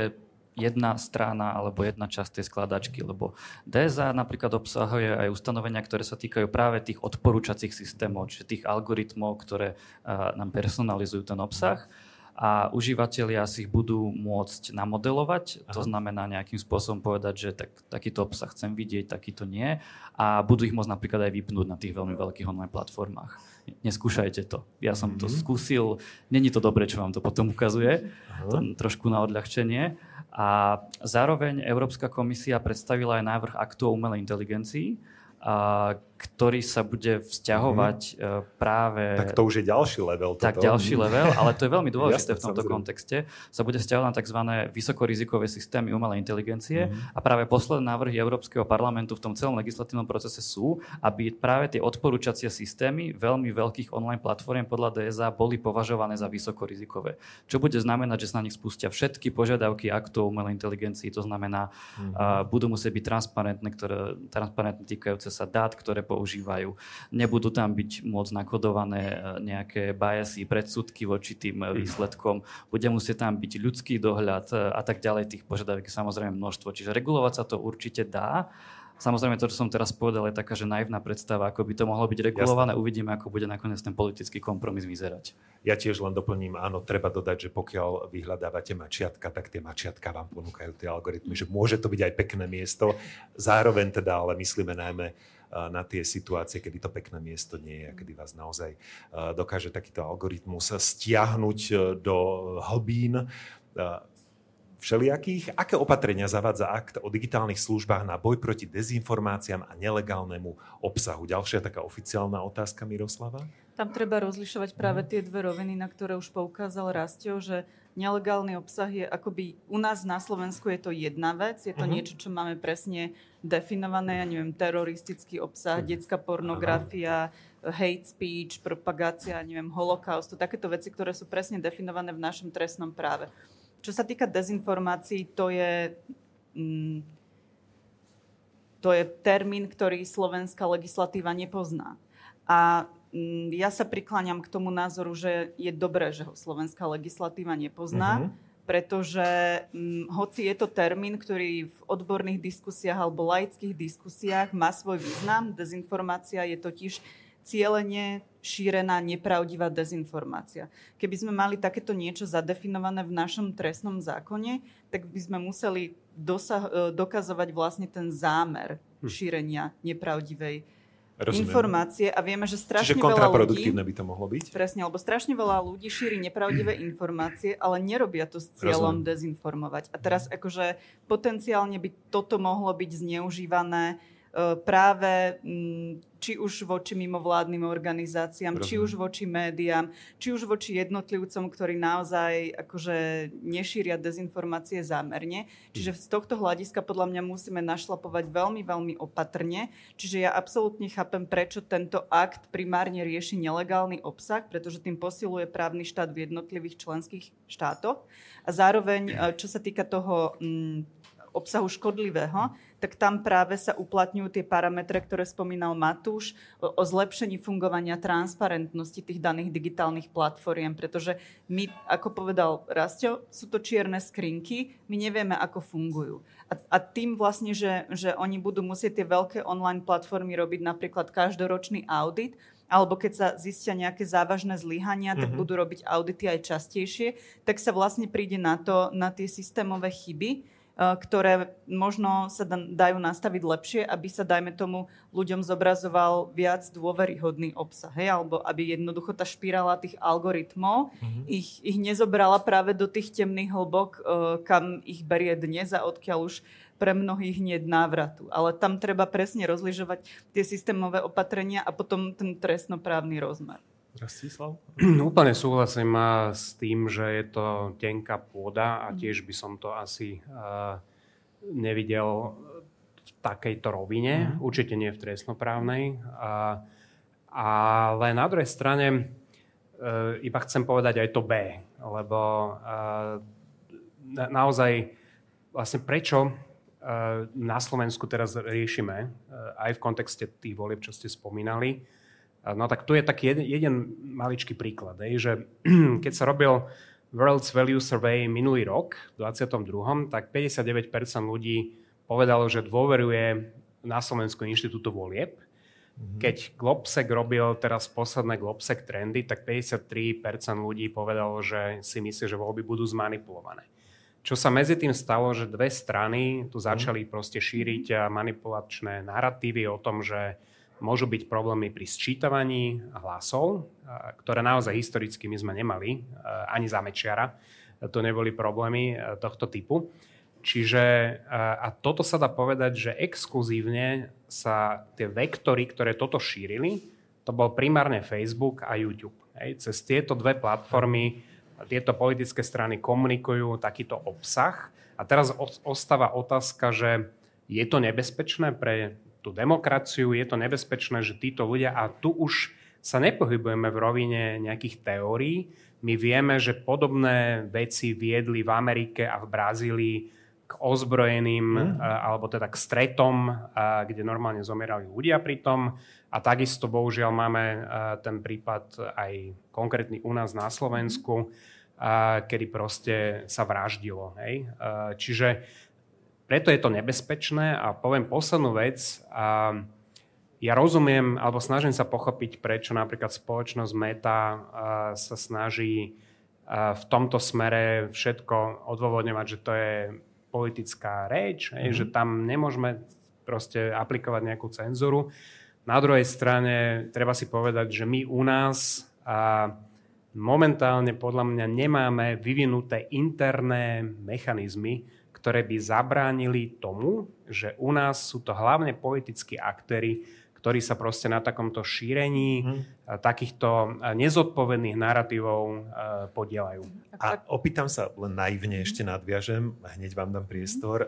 jedna strana alebo jedna časť tej skladačky, lebo DSA napríklad obsahuje aj ustanovenia, ktoré sa týkajú práve tých odporúčacích systémov, čiže tých algoritmov, ktoré nám personalizujú ten obsah a užívateľia si ich budú môcť namodelovať, to znamená nejakým spôsobom povedať, že tak, takýto obsah chcem vidieť, takýto nie a budú ich môcť napríklad aj vypnúť na tých veľmi veľkých online platformách. Neskúšajte to. Ja som mm-hmm. to mhm. skúsil, není to dobré, čo vám to potom ukazuje, to, trošku na odľahčenie. A zároveň Európska komisia predstavila aj návrh aktu o umelej inteligencii, ktorý sa bude vzťahovať mm-hmm. práve... Tak to už je ďalší level. Toto. Tak ďalší level, ale to je veľmi dôležité Jasne, v tomto samozrejme. kontexte. Sa bude vzťahovať na tzv. vysokorizikové systémy umelej inteligencie mm-hmm. a práve posledné návrhy Európskeho parlamentu v tom celom legislatívnom procese sú, aby práve tie odporúčacie systémy veľmi veľkých online platform podľa DSA boli považované za vysokorizikové. Čo bude znamenať, že sa na nich spustia všetky požiadavky aktov umelej inteligencii, to znamená, mm-hmm. uh, budú musieť byť transparentné, ktoré, transparentné týkajúce sa dát, ktoré používajú. Nebudú tam byť môcť nakodované e, nejaké biasy, predsudky voči tým e, výsledkom. Bude musieť tam byť ľudský dohľad e, a tak ďalej. Tých požiadaviek samozrejme množstvo. Čiže regulovať sa to určite dá. Samozrejme, to, čo som teraz povedal, je taká, že naivná predstava, ako by to mohlo byť regulované. Jasne. Uvidíme, ako bude nakoniec ten politický kompromis vyzerať. Ja tiež len doplním, áno, treba dodať, že pokiaľ vyhľadávate mačiatka, tak tie mačiatka vám ponúkajú tie algoritmy, že môže to byť aj pekné miesto. Zároveň teda, ale myslíme najmä na tie situácie, kedy to pekné miesto nie je a kedy vás naozaj dokáže takýto algoritmus stiahnuť e, do hlbín všelijakých. Aké opatrenia zavádza akt o digitálnych službách na boj proti dezinformáciám a nelegálnemu obsahu? Ďalšia taká oficiálna otázka Miroslava? Tam treba rozlišovať práve tie dve roviny, na ktoré už poukázal Rastio, že nelegálny obsah je akoby u nás na Slovensku je to jedna vec, je to uh-huh. niečo, čo máme presne definované, ja neviem, teroristický obsah, uh-huh. detská pornografia, uh-huh. hate speech, propagácia, neviem, holokaust, to takéto veci, ktoré sú presne definované v našom trestnom práve. Čo sa týka dezinformácií, to je... Mm, to je termín, ktorý slovenská legislatíva nepozná. A Mm, ja sa prikláňam k tomu názoru, že je dobré, že ho slovenská legislatíva nepozná, mm-hmm. pretože hm, hoci je to termín, ktorý v odborných diskusiách alebo laických diskusiách má svoj význam, dezinformácia je totiž cieľene šírená nepravdivá dezinformácia. Keby sme mali takéto niečo zadefinované v našom trestnom zákone, tak by sme museli dosah- e, dokazovať vlastne ten zámer hm. šírenia nepravdivej Rozumiem. informácie a vieme, že strašne Čiže kontraproduktívne ľudí, by to mohlo byť? Presne, lebo strašne veľa ľudí šíri nepravdivé informácie, ale nerobia to s cieľom Rozumiem. dezinformovať. A teraz akože potenciálne by toto mohlo byť zneužívané práve mm, či už voči mimovládnym organizáciám, Rozumiem. či už voči médiám, či už voči jednotlivcom, ktorí naozaj akože nešíria dezinformácie zámerne. Čiže z tohto hľadiska podľa mňa musíme našlapovať veľmi, veľmi opatrne. Čiže ja absolútne chápem, prečo tento akt primárne rieši nelegálny obsah, pretože tým posiluje právny štát v jednotlivých členských štátoch. A zároveň, e, čo sa týka toho mm, obsahu škodlivého, tak tam práve sa uplatňujú tie parametre, ktoré spomínal Matúš, o, o zlepšení fungovania transparentnosti tých daných digitálnych platform, pretože my, ako povedal Rastio, sú to čierne skrinky, my nevieme, ako fungujú. A, a tým vlastne, že, že oni budú musieť tie veľké online platformy robiť napríklad každoročný audit, alebo keď sa zistia nejaké závažné zlyhania, tak mm-hmm. budú robiť audity aj častejšie, tak sa vlastne príde na to, na tie systémové chyby, ktoré možno sa dajú nastaviť lepšie, aby sa, dajme tomu, ľuďom zobrazoval viac dôveryhodný obsah. Hej? Alebo aby jednoducho tá špirála tých algoritmov mm-hmm. ich, ich nezobrala práve do tých temných hlbok, kam ich berie dnes a odkiaľ už pre mnohých hneď návratu. Ale tam treba presne rozližovať tie systémové opatrenia a potom ten trestnoprávny rozmer. Rastislav? Úplne súhlasím s tým, že je to tenká pôda a mhm. tiež by som to asi uh, nevidel v takejto rovine, mm. určite nie v trestnoprávnej. Uh, ale na druhej strane uh, iba chcem povedať aj to B, lebo na, naozaj vlastne prečo na Slovensku teraz riešime, aj v kontexte tých volieb, čo ste spomínali. No tak tu je taký jeden, jeden maličký príklad, že keď sa robil World's Value Survey minulý rok, v 22., tak 59% ľudí povedalo, že dôveruje na Slovensku inštitútu volieb. Mm-hmm. Keď Globsec robil teraz posledné Globsec trendy, tak 53% ľudí povedalo, že si myslí, že voľby budú zmanipulované. Čo sa medzi tým stalo, že dve strany tu mhm. začali proste šíriť manipulačné narratívy o tom, že môžu byť problémy pri sčítavaní hlasov, ktoré naozaj historicky my sme nemali, ani za Mečiara. To neboli problémy tohto typu. Čiže, a toto sa dá povedať, že exkluzívne sa tie vektory, ktoré toto šírili, to bol primárne Facebook a YouTube. Hej. Cez tieto dve platformy tieto politické strany komunikujú takýto obsah. A teraz ostáva otázka, že je to nebezpečné pre tú demokraciu, je to nebezpečné, že títo ľudia, a tu už sa nepohybujeme v rovine nejakých teórií, my vieme, že podobné veci viedli v Amerike a v Brazílii k ozbrojeným, mm. alebo teda k stretom, kde normálne zomierali ľudia pri tom. A takisto bohužiaľ máme ten prípad aj konkrétny u nás na Slovensku, kedy proste sa vraždilo. Hej? Čiže preto je to nebezpečné a poviem poslednú vec. Ja rozumiem, alebo snažím sa pochopiť, prečo napríklad spoločnosť Meta sa snaží v tomto smere všetko odôvodňovať, že to je politická reč, mm-hmm. že tam nemôžeme proste aplikovať nejakú cenzuru. Na druhej strane treba si povedať, že my u nás a momentálne podľa mňa nemáme vyvinuté interné mechanizmy, ktoré by zabránili tomu, že u nás sú to hlavne politickí aktéry, ktorí sa proste na takomto šírení hmm. takýchto nezodpovedných narratívov podielajú. A opýtam sa, len naivne ešte nadviažem, hneď vám dám priestor.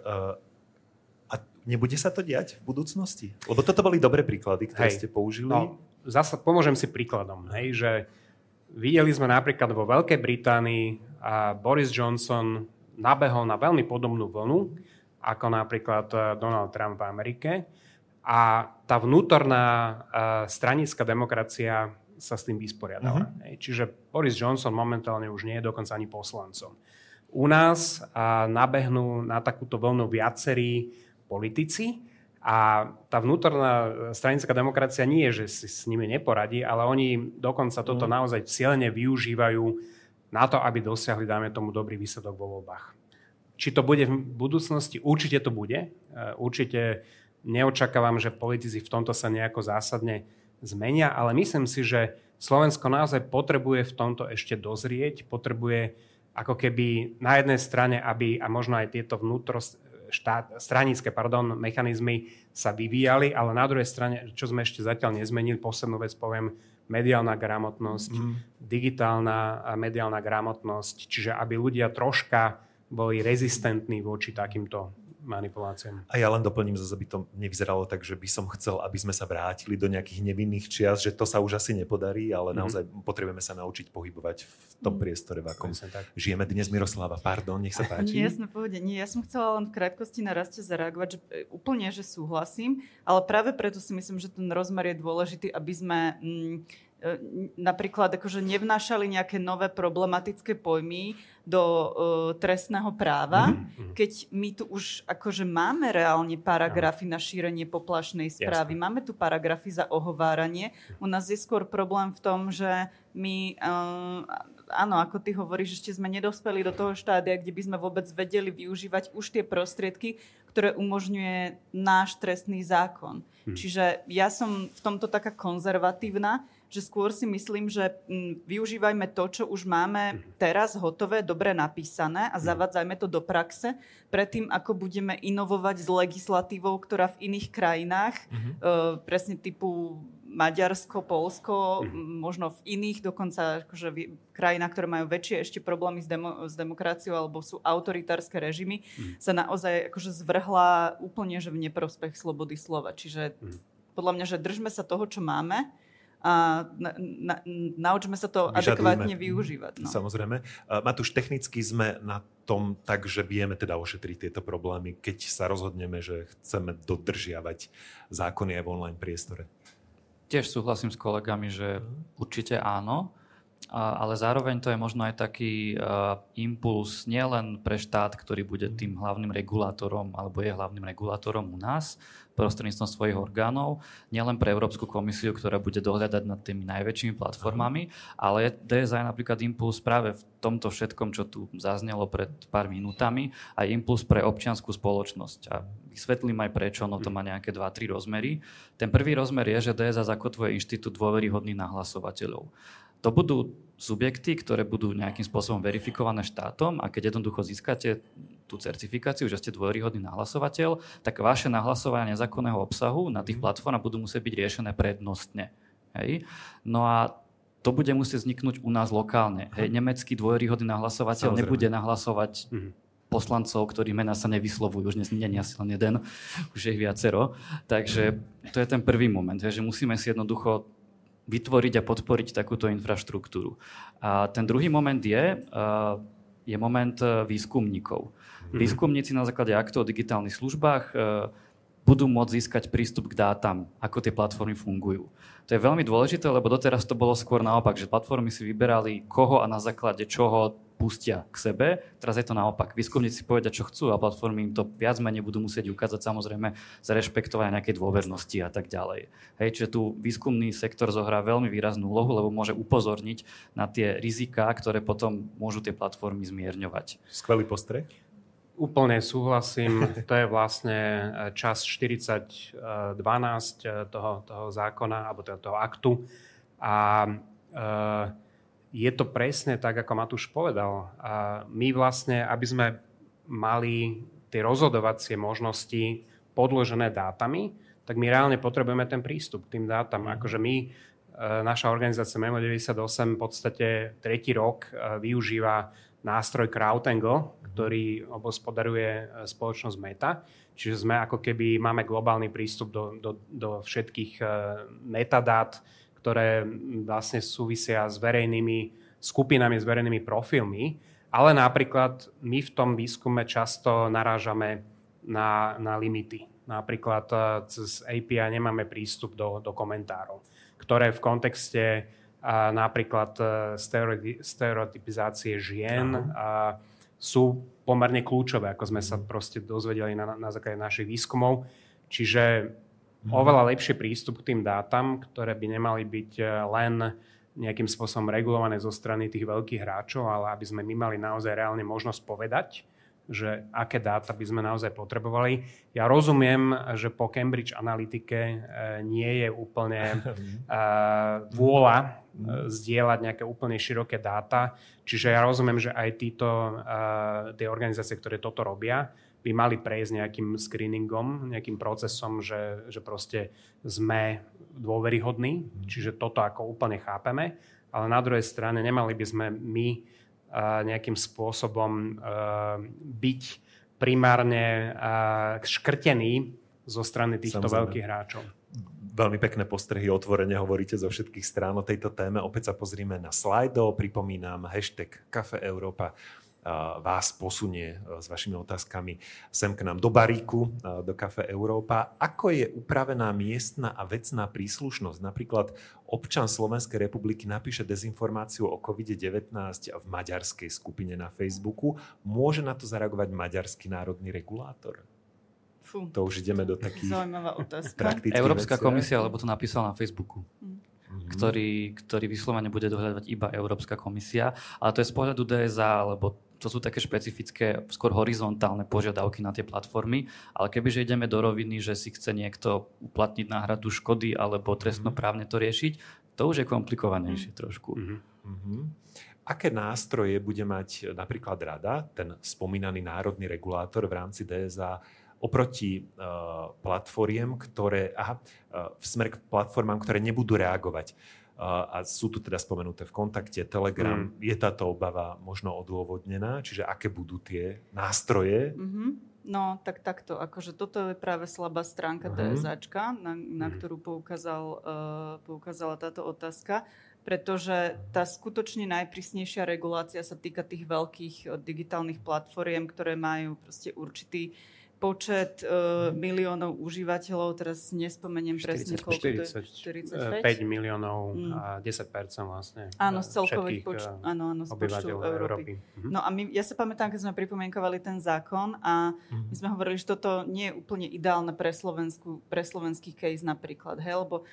A nebude sa to diať v budúcnosti? Lebo toto boli dobré príklady, ktoré hej, ste použili. No, zasa pomôžem si príkladom, hej, že videli sme napríklad vo Veľkej Británii a Boris Johnson nabehol na veľmi podobnú vlnu, ako napríklad eh, Donald Trump v Amerike. A tá vnútorná uh, stranická demokracia sa s tým vysporiadala. Uh-huh. Čiže Boris Johnson momentálne už nie je dokonca ani poslancom. U nás nabehnú na takúto vlnu viacerí politici a tá vnútorná stranická demokracia nie je, že si s nimi neporadí, ale oni dokonca toto uh-huh. naozaj cieľne využívajú na to, aby dosiahli, dáme tomu, dobrý výsledok vo voľbách. Či to bude v budúcnosti? Určite to bude. E, určite neočakávam, že politici v tomto sa nejako zásadne zmenia, ale myslím si, že Slovensko naozaj potrebuje v tomto ešte dozrieť, potrebuje ako keby na jednej strane, aby a možno aj tieto vnútro štát, stranické pardon, mechanizmy sa vyvíjali, ale na druhej strane, čo sme ešte zatiaľ nezmenili, poslednú vec poviem, mediálna gramotnosť, mm. digitálna a mediálna gramotnosť, čiže aby ľudia troška boli rezistentní voči takýmto manipuláciám. A ja len doplním, zase by to nevyzeralo tak, že by som chcel, aby sme sa vrátili do nejakých nevinných čias, že to sa už asi nepodarí, ale mm-hmm. naozaj potrebujeme sa naučiť pohybovať v tom mm. priestore, v akom tak. žijeme dnes. Miroslava, pardon, nech sa páči. Nie, jasne, povede. Nie, ja som chcela len v krátkosti na raste zareagovať, že e, úplne, že súhlasím, ale práve preto si myslím, že ten rozmer je dôležitý, aby sme... Mm, napríklad akože nevnášali nejaké nové problematické pojmy do uh, trestného práva, mm-hmm. keď my tu už akože máme reálne paragrafy na šírenie poplašnej správy, Jasne. máme tu paragrafy za ohováranie. U nás je skôr problém v tom, že my uh, áno, ako ty hovoríš, ešte sme nedospeli do toho štádia, kde by sme vôbec vedeli využívať už tie prostriedky, ktoré umožňuje náš trestný zákon. Hmm. Čiže ja som v tomto taká konzervatívna, že skôr si myslím, že m, využívajme to, čo už máme teraz hotové, dobre napísané a zavadzajme to do praxe, predtým ako budeme inovovať s legislatívou, ktorá v iných krajinách, mm-hmm. e, presne typu Maďarsko, Polsko, mm-hmm. možno v iných dokonca akože v krajinách, ktoré majú väčšie ešte problémy s, demo, s demokraciou alebo sú autoritárske režimy, mm-hmm. sa naozaj akože zvrhla úplne že v neprospech slobody slova. Čiže mm-hmm. podľa mňa, že držme sa toho, čo máme a na, na, naučme sa to Vyžadujeme. adekvátne využívať. No. Samozrejme. Matúš, technicky sme na tom tak, že vieme teda ošetriť tieto problémy, keď sa rozhodneme, že chceme dodržiavať zákony aj v online priestore. Tiež súhlasím s kolegami, že určite áno, ale zároveň to je možno aj taký impuls nielen pre štát, ktorý bude tým hlavným regulátorom alebo je hlavným regulátorom u nás prostredníctvom svojich orgánov, nielen pre Európsku komisiu, ktorá bude dohľadať nad tými najväčšími platformami, ale DSA je napríklad impuls práve v tomto všetkom, čo tu zaznelo pred pár minútami, aj impuls pre občianskú spoločnosť. A vysvetlím aj prečo, no to má nejaké 2-3 rozmery. Ten prvý rozmer je, že DSA zakotvuje inštitút dôveryhodných nahlasovateľov. To budú subjekty, ktoré budú nejakým spôsobom verifikované štátom a keď jednoducho získate tú certifikáciu, že ste dôveryhodný nahlasovateľ, tak vaše nahlasovania nezákonného obsahu na tých mhm. platformách budú musieť byť riešené prednostne. Hej? No a to bude musieť vzniknúť u nás lokálne. Hej, nemecký dôveryhodný nahlasovateľ Samozrejme. nebude nahlasovať mm poslancov, ktorí mena sa nevyslovujú, už nie je asi len jeden, už je ich viacero. Takže to je ten prvý moment, že musíme si jednoducho vytvoriť a podporiť takúto infraštruktúru. A ten druhý moment je, je moment e, výskumníkov. Mhm. Výskumníci na základe aktov o digitálnych službách e, budú môcť získať prístup k dátam, ako tie platformy fungujú. To je veľmi dôležité, lebo doteraz to bolo skôr naopak, že platformy si vyberali, koho a na základe čoho pustia k sebe. Teraz je to naopak. Výskumníci povedia, čo chcú a platformy im to viac menej budú musieť ukázať samozrejme za rešpektovanie nejakej dôvernosti a tak ďalej. Hej, čiže tu výskumný sektor zohrá veľmi výraznú úlohu, lebo môže upozorniť na tie riziká, ktoré potom môžu tie platformy zmierňovať. Skvelý postreh. Úplne súhlasím. To je vlastne e, čas 4012 e, toho, toho zákona, alebo teda toho aktu. A e, je to presne tak, ako Matúš povedal. A my vlastne, aby sme mali tie rozhodovacie možnosti podložené dátami, tak my reálne potrebujeme ten prístup k tým dátam. Mm. Akože my, naša organizácia Memo 98 v podstate tretí rok využíva nástroj CrowdTangle, ktorý obospodaruje e, spoločnosť Meta. Čiže sme ako keby, máme globálny prístup do, do, do všetkých e, metadát, ktoré vlastne súvisia s verejnými skupinami, s verejnými profilmi. Ale napríklad my v tom výskume často narážame na, na limity. Napríklad e, cez API nemáme prístup do, do komentárov, ktoré v kontexte a napríklad stereotypizácie žien a sú pomerne kľúčové, ako sme sa proste dozvedeli na, na základe našich výskumov. Čiže. Oveľa lepšie prístup k tým dátam, ktoré by nemali byť e, len nejakým spôsobom regulované zo strany tých veľkých hráčov, ale aby sme my mali naozaj reálne možnosť povedať, že aké dáta by sme naozaj potrebovali. Ja rozumiem, že po Cambridge Analytike e, nie je úplne e, vôľa Mm. zdieľať nejaké úplne široké dáta. Čiže ja rozumiem, že aj títo, tie organizácie, ktoré toto robia, by mali prejsť nejakým screeningom, nejakým procesom, že, že proste sme dôveryhodní, čiže toto ako úplne chápeme, ale na druhej strane nemali by sme my uh, nejakým spôsobom uh, byť primárne uh, škrtení zo strany týchto Samozrejme. veľkých hráčov veľmi pekné postrehy, otvorene hovoríte zo všetkých strán o tejto téme. Opäť sa pozrime na slajdo, pripomínam hashtag Kafe Európa vás posunie e, s vašimi otázkami sem k nám do baríku, e, do Kafe Európa. Ako je upravená miestna a vecná príslušnosť? Napríklad občan Slovenskej republiky napíše dezinformáciu o COVID-19 v maďarskej skupine na Facebooku. Môže na to zareagovať maďarský národný regulátor? Fú. To už ideme do takých Zaujímavá otázka. Európska veci, komisia, lebo to napísala na Facebooku. Mm. mm-hmm. ktorý, ktorý vyslovene bude dohľadať iba Európska komisia. Ale to je z pohľadu DSA, alebo to sú také špecifické, skôr horizontálne požiadavky na tie platformy, ale kebyže ideme do roviny, že si chce niekto uplatniť náhradu škody alebo trestnoprávne to riešiť, to už je komplikovanejšie mm. trošku. Mm-hmm. Aké nástroje bude mať napríklad rada, ten spomínaný národný regulátor v rámci DSA, oproti uh, platformiem, ktoré, aha, uh, v smer k platformám, ktoré nebudú reagovať a sú tu teda spomenuté v kontakte, Telegram. Mm. Je táto obava možno odôvodnená? Čiže aké budú tie nástroje? Mm-hmm. No, tak takto. Akože toto je práve slabá stránka mm-hmm. DSAčka, na, na mm. ktorú poukázal, uh, poukázala táto otázka pretože tá skutočne najprísnejšia regulácia sa týka tých veľkých digitálnych platformiem, ktoré majú proste určitý počet uh, miliónov užívateľov, teraz nespomeniem 40, presne koľko 40, to je, 45? 5 miliónov mm. a 10% vlastne. Áno, z celkových eh, áno, áno, z počtu Európy. Európy. Mm-hmm. No a my, ja sa pamätám, keď sme pripomienkovali ten zákon a my sme hovorili, že toto nie je úplne ideálne pre, Slovensku, pre slovenský case napríklad, hej, lebo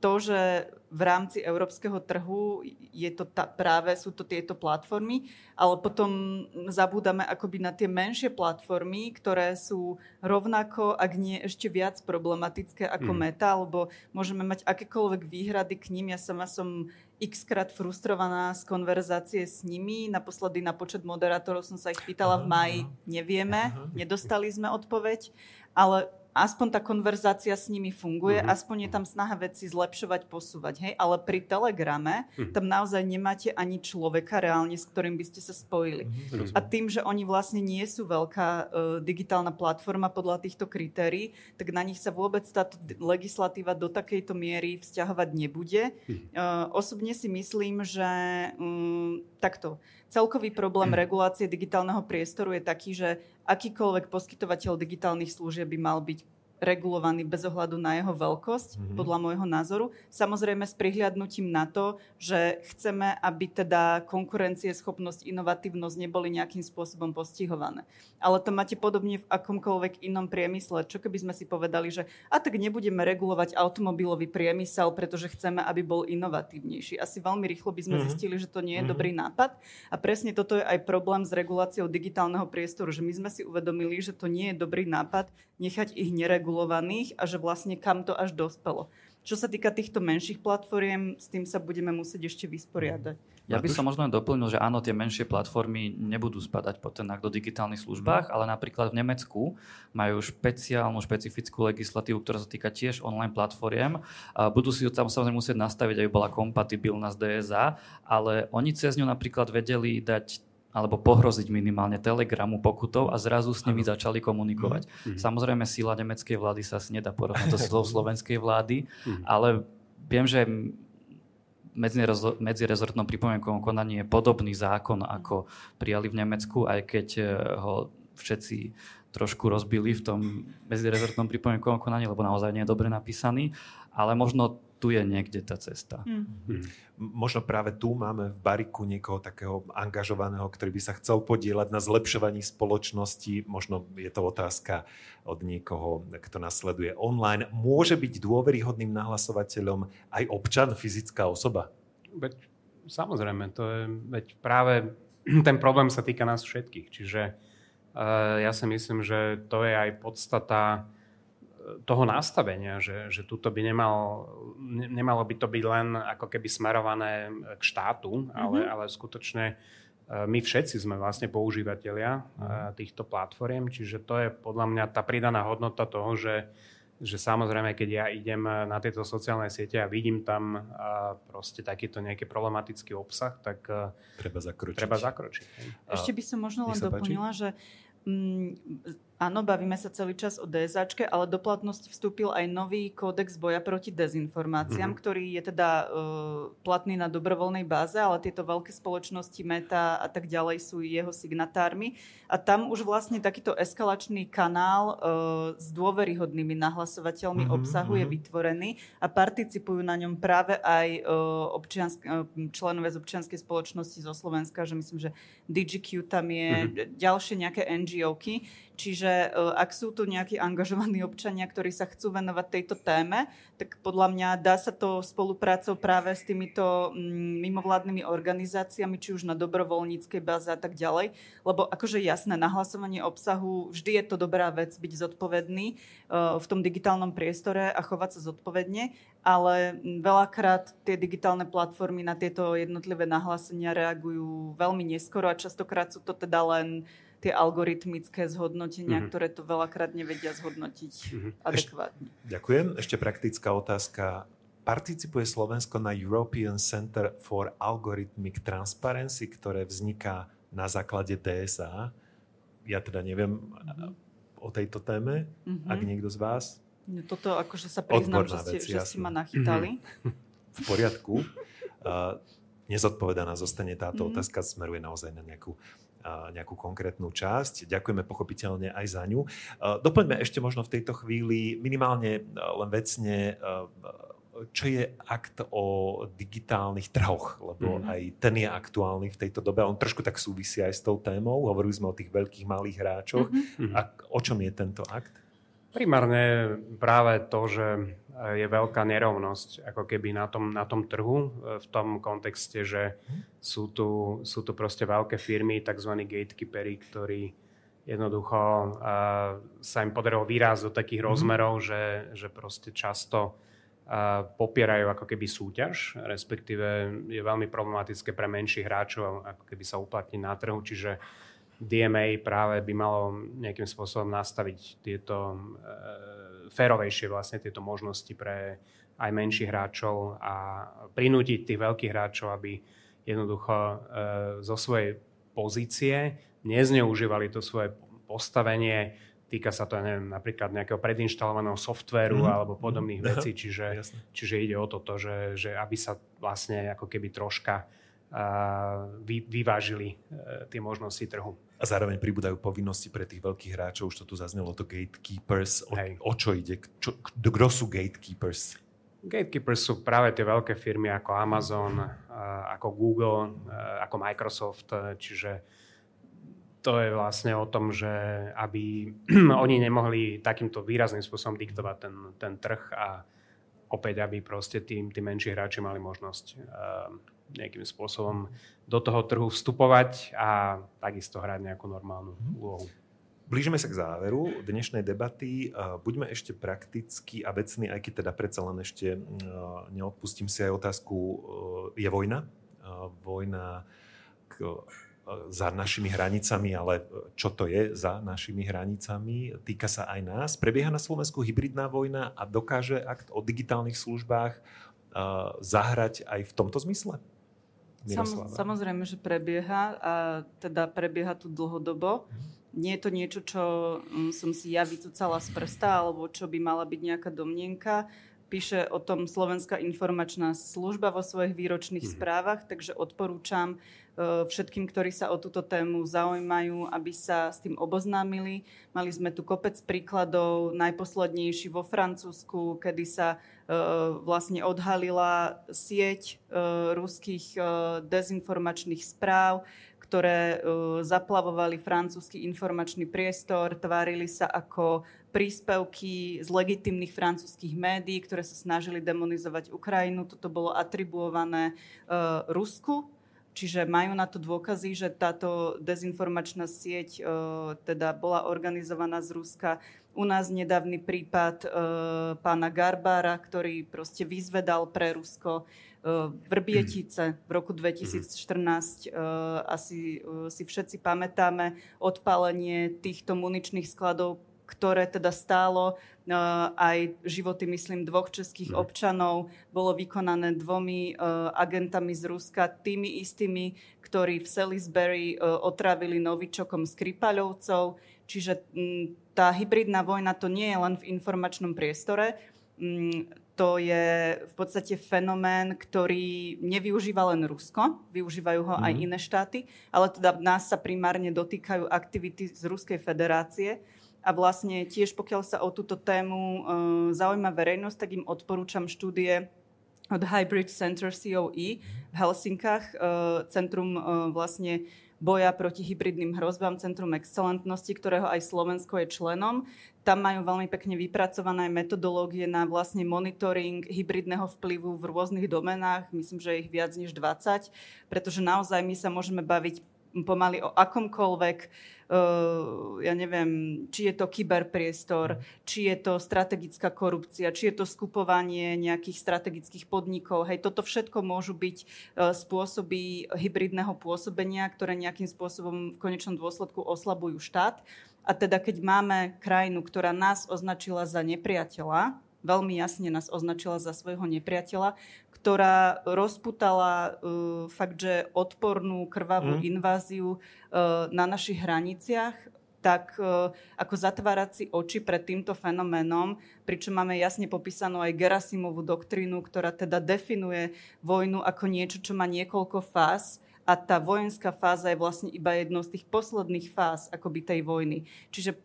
to, že v rámci európskeho trhu je to ta, práve, sú to tieto platformy, ale potom zabúdame akoby na tie menšie platformy, ktoré sú rovnako, ak nie ešte viac problematické ako mm. Meta, lebo môžeme mať akékoľvek výhrady k ním. Ja sama som x krát frustrovaná z konverzácie s nimi. Naposledy na počet moderátorov som sa ich pýtala v maji. Nevieme, nedostali sme odpoveď, ale aspoň tá konverzácia s nimi funguje, mm-hmm. aspoň je tam snaha veci zlepšovať, posúvať. Hej? Ale pri Telegrame mm-hmm. tam naozaj nemáte ani človeka reálne, s ktorým by ste sa spojili. Mm-hmm. A tým, že oni vlastne nie sú veľká uh, digitálna platforma podľa týchto kritérií, tak na nich sa vôbec táto legislatíva do takejto miery vzťahovať nebude. Mm-hmm. Uh, osobne si myslím, že um, takto Celkový problém regulácie digitálneho priestoru je taký, že akýkoľvek poskytovateľ digitálnych služieb by mal byť regulovaný bez ohľadu na jeho veľkosť, mm-hmm. podľa môjho názoru. Samozrejme s prihliadnutím na to, že chceme, aby teda schopnosť, inovatívnosť neboli nejakým spôsobom postihované. Ale to máte podobne v akomkoľvek inom priemysle. Čo keby sme si povedali, že a tak nebudeme regulovať automobilový priemysel, pretože chceme, aby bol inovatívnejší. Asi veľmi rýchlo by sme mm-hmm. zistili, že to nie je mm-hmm. dobrý nápad. A presne toto je aj problém s reguláciou digitálneho priestoru, že my sme si uvedomili, že to nie je dobrý nápad nechať ich neregulovaných a že vlastne kam to až dospelo. Čo sa týka týchto menších platformiem, s tým sa budeme musieť ešte vysporiadať. Ja by som možno doplnil, že áno, tie menšie platformy nebudú spadať pod ten do digitálnych službách, ale napríklad v Nemecku majú špeciálnu, špecifickú legislatívu, ktorá sa týka tiež online platformiem. Budú si ju tam samozrejme musieť nastaviť, aby bola kompatibilná s DSA, ale oni cez ňu napríklad vedeli dať alebo pohroziť minimálne Telegramu pokutou a zrazu s nimi začali komunikovať. Mm-hmm. Samozrejme, síla nemeckej vlády sa asi nedá porovnať so silou slovenskej vlády, mm-hmm. ale viem, že medzirezortnom pripomienkovom konaní je podobný zákon, ako prijali v Nemecku, aj keď eh, ho všetci trošku rozbili v tom medzirezortnom pripomienkovom konaní, lebo naozaj nie je dobre napísaný, ale možno tu je niekde tá cesta. Hmm. Možno práve tu máme v Bariku niekoho takého angažovaného, ktorý by sa chcel podielať na zlepšovaní spoločnosti. Možno je to otázka od niekoho, kto nasleduje online. Môže byť dôveryhodným nahlasovateľom aj občan, fyzická osoba? Veď, samozrejme, to je veď práve ten problém sa týka nás všetkých. Čiže uh, ja si myslím, že to je aj podstata toho nastavenia, že, že tuto by nemal, ne, nemalo by to byť len ako keby smerované k štátu, mm-hmm. ale, ale skutočne e, my všetci sme vlastne používateľia mm-hmm. týchto platform, čiže to je podľa mňa tá pridaná hodnota toho, že, že samozrejme, keď ja idem na tieto sociálne siete a vidím tam proste takýto nejaký problematický obsah, tak treba zakročiť. Treba zakročiť. Ešte by som možno len doplnila, že Mm, áno, bavíme sa celý čas o DSAčke, ale do platnosti vstúpil aj nový kódex boja proti dezinformáciám, mm-hmm. ktorý je teda uh, platný na dobrovoľnej báze, ale tieto veľké spoločnosti Meta a tak ďalej sú jeho signatármi. A tam už vlastne takýto eskalačný kanál uh, s dôveryhodnými nahlasovateľmi mm-hmm, obsahu je mhm. vytvorený a participujú na ňom práve aj uh, občiansk- členové z občianskej spoločnosti zo Slovenska, že myslím, že DigiQ tam je, mm-hmm. ďalšie nejaké NGO NGO-ky. Čiže ak sú tu nejakí angažovaní občania, ktorí sa chcú venovať tejto téme, tak podľa mňa dá sa to spoluprácou práve s týmito mm, mimovládnymi organizáciami, či už na dobrovoľníckej báze a tak ďalej. Lebo akože jasné, nahlasovanie obsahu, vždy je to dobrá vec byť zodpovedný v tom digitálnom priestore a chovať sa zodpovedne, ale veľakrát tie digitálne platformy na tieto jednotlivé nahlásenia reagujú veľmi neskoro a častokrát sú to teda len tie algoritmické zhodnotenia, mm-hmm. ktoré to veľakrát nevedia zhodnotiť mm-hmm. adekvátne. Eš, ďakujem. Ešte praktická otázka. Participuje Slovensko na European Center for Algorithmic Transparency, ktoré vzniká na základe DSA. Ja teda neviem mm-hmm. o tejto téme, mm-hmm. ak niekto z vás. No, toto akože sa priznám, že, ste, vec, že ste ma nachytali. Mm-hmm. V poriadku. Uh, nezodpovedaná zostane táto mm-hmm. otázka, smeruje naozaj na nejakú nejakú konkrétnu časť. Ďakujeme pochopiteľne aj za ňu. Doplňme ešte možno v tejto chvíli minimálne len vecne čo je akt o digitálnych trhoch, lebo mm. aj ten je aktuálny v tejto dobe. On trošku tak súvisí aj s tou témou. Hovorili sme o tých veľkých malých hráčoch. Mm-hmm. A o čom je tento akt? Primárne práve to, že je veľká nerovnosť ako keby na tom, na tom trhu e, v tom kontexte, že sú tu, sú tu proste veľké firmy, tzv. gatekeepery, ktorí jednoducho uh, sa im podarilo výraz do takých mm-hmm. rozmerov, že, že proste často uh, popierajú ako keby súťaž, respektíve je veľmi problematické pre menších hráčov ako keby sa uplatniť na trhu, čiže DMA práve by malo nejakým spôsobom nastaviť tieto uh, férovejšie vlastne tieto možnosti pre aj menších hráčov a prinútiť tých veľkých hráčov, aby jednoducho e, zo svojej pozície nezneužívali to svoje postavenie, týka sa to, neviem, napríklad nejakého predinštalovaného softvéru mm-hmm. alebo podobných mm-hmm. vecí, čiže, čiže ide o toto, že, že aby sa vlastne ako keby troška vy, vyvážili e, tie možnosti trhu. A zároveň pribúdajú povinnosti pre tých veľkých hráčov, už to tu zaznelo, to gatekeepers. O, o čo ide? Čo, kto sú gatekeepers? Gatekeepers sú práve tie veľké firmy ako Amazon, ako Google, ako Microsoft, čiže to je vlastne o tom, že aby oni nemohli takýmto výrazným spôsobom diktovať ten, ten trh a opäť, aby proste tí, tí menší hráči mali možnosť nejakým spôsobom do toho trhu vstupovať a takisto hrať nejakú normálnu mhm. úlohu. Blížime sa k záveru dnešnej debaty. Buďme ešte prakticky a vecní, aj keď teda predsa len ešte neodpustím si aj otázku, je vojna? Vojna k, za našimi hranicami, ale čo to je za našimi hranicami? Týka sa aj nás. Prebieha na Slovensku hybridná vojna a dokáže akt o digitálnych službách zahrať aj v tomto zmysle? Sam, samozrejme, že prebieha a teda prebieha tu dlhodobo. Nie je to niečo, čo mm, som si ja vycúcala z prsta, alebo čo by mala byť nejaká domnienka. Píše o tom Slovenská informačná služba vo svojich výročných mm. správach, takže odporúčam E, všetkým, ktorí sa o túto tému zaujímajú, aby sa s tým oboznámili. Mali sme tu kopec príkladov, najposlednejší vo Francúzsku, kedy sa vlastne odhalila sieť e, ruských dezinformačných správ, ktoré zaplavovali francúzsky informačný priestor, tvárili sa ako príspevky z legitimných francúzských médií, ktoré sa snažili demonizovať Ukrajinu. Toto bolo atribuované Rusku Čiže majú na to dôkazy, že táto dezinformačná sieť e, teda bola organizovaná z Ruska. U nás nedávny prípad e, pána Garbára, ktorý proste vyzvedal pre Rusko e, Vrbietice v roku 2014. E, asi e, si všetci pamätáme odpálenie týchto muničných skladov ktoré teda stálo uh, aj životy, myslím, dvoch českých mm. občanov, bolo vykonané dvomi uh, agentami z Ruska, tými istými, ktorí v Salisbury uh, otravili novičokom Skripaľovcov. Čiže um, tá hybridná vojna to nie je len v informačnom priestore, um, to je v podstate fenomén, ktorý nevyužíva len Rusko, využívajú ho mm. aj mhm. iné štáty, ale teda nás sa primárne dotýkajú aktivity z Ruskej federácie. A vlastne tiež pokiaľ sa o túto tému uh, zaujíma verejnosť, tak im odporúčam štúdie od Hybrid Center COE v Helsinkách, uh, centrum uh, vlastne boja proti hybridným hrozbám Centrum excelentnosti, ktorého aj Slovensko je členom. Tam majú veľmi pekne vypracované metodológie na vlastne monitoring hybridného vplyvu v rôznych domenách. Myslím, že ich viac než 20, pretože naozaj my sa môžeme baviť pomaly o akomkoľvek, uh, ja neviem, či je to kyberpriestor, či je to strategická korupcia, či je to skupovanie nejakých strategických podnikov. Hej, toto všetko môžu byť uh, spôsoby hybridného pôsobenia, ktoré nejakým spôsobom v konečnom dôsledku oslabujú štát. A teda keď máme krajinu, ktorá nás označila za nepriateľa, veľmi jasne nás označila za svojho nepriateľa, ktorá rozputala uh, fakt, že odpornú krvavú mm. inváziu uh, na našich hraniciach, tak uh, ako zatvárať si oči pred týmto fenoménom, pričom máme jasne popísanú aj Gerasimovú doktrínu, ktorá teda definuje vojnu ako niečo, čo má niekoľko fáz a tá vojenská fáza je vlastne iba jednou z tých posledných fáz akoby tej vojny. Čiže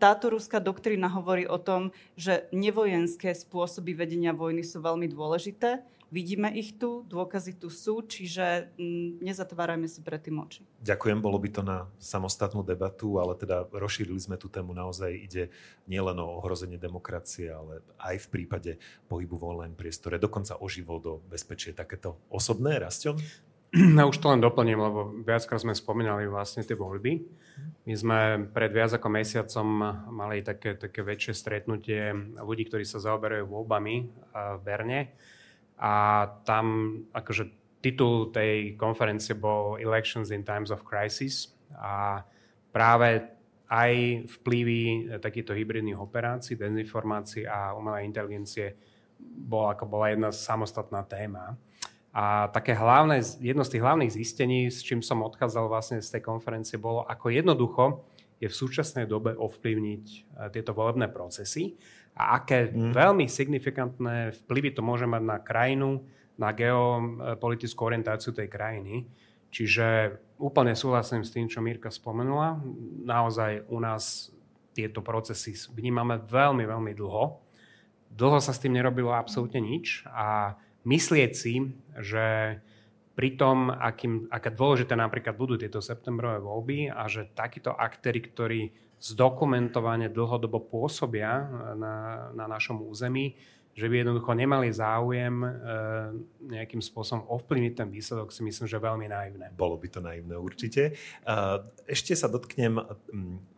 táto ruská doktrína hovorí o tom, že nevojenské spôsoby vedenia vojny sú veľmi dôležité Vidíme ich tu, dôkazy tu sú, čiže mm, nezatvárajme si pred tým oči. Ďakujem, bolo by to na samostatnú debatu, ale teda rozšírili sme tú tému. Naozaj ide nielen o ohrozenie demokracie, ale aj v prípade pohybu v online priestore, dokonca o život, o bezpečie. Takéto osobné, Rastion? No už to len doplním, lebo viackrát sme spomínali vlastne tie voľby. My sme pred viac ako mesiacom mali také, také väčšie stretnutie ľudí, ktorí sa zaoberajú voľbami v Berne a tam akože titul tej konferencie bol Elections in Times of Crisis a práve aj vplyvy takýchto hybridných operácií, dezinformácií a umelej inteligencie bola, ako bola jedna samostatná téma. A také hlavné, jedno z tých hlavných zistení, s čím som odchádzal vlastne z tej konferencie, bolo, ako jednoducho je v súčasnej dobe ovplyvniť e, tieto volebné procesy a aké mm. veľmi signifikantné vplyvy to môže mať na krajinu, na geopolitickú orientáciu tej krajiny. Čiže úplne súhlasím s tým, čo Mirka spomenula. Naozaj u nás tieto procesy vnímame veľmi, veľmi dlho. Dlho sa s tým nerobilo absolútne nič a myslieť si, že pri tom, akým, aké dôležité napríklad budú tieto septembrové voľby a že takíto aktéry, ktorí zdokumentovane dlhodobo pôsobia na, na našom území, že by jednoducho nemali záujem e, nejakým spôsobom ovplyvniť ten výsledok, si myslím, že veľmi naivné. Bolo by to naivné určite. Ešte sa dotknem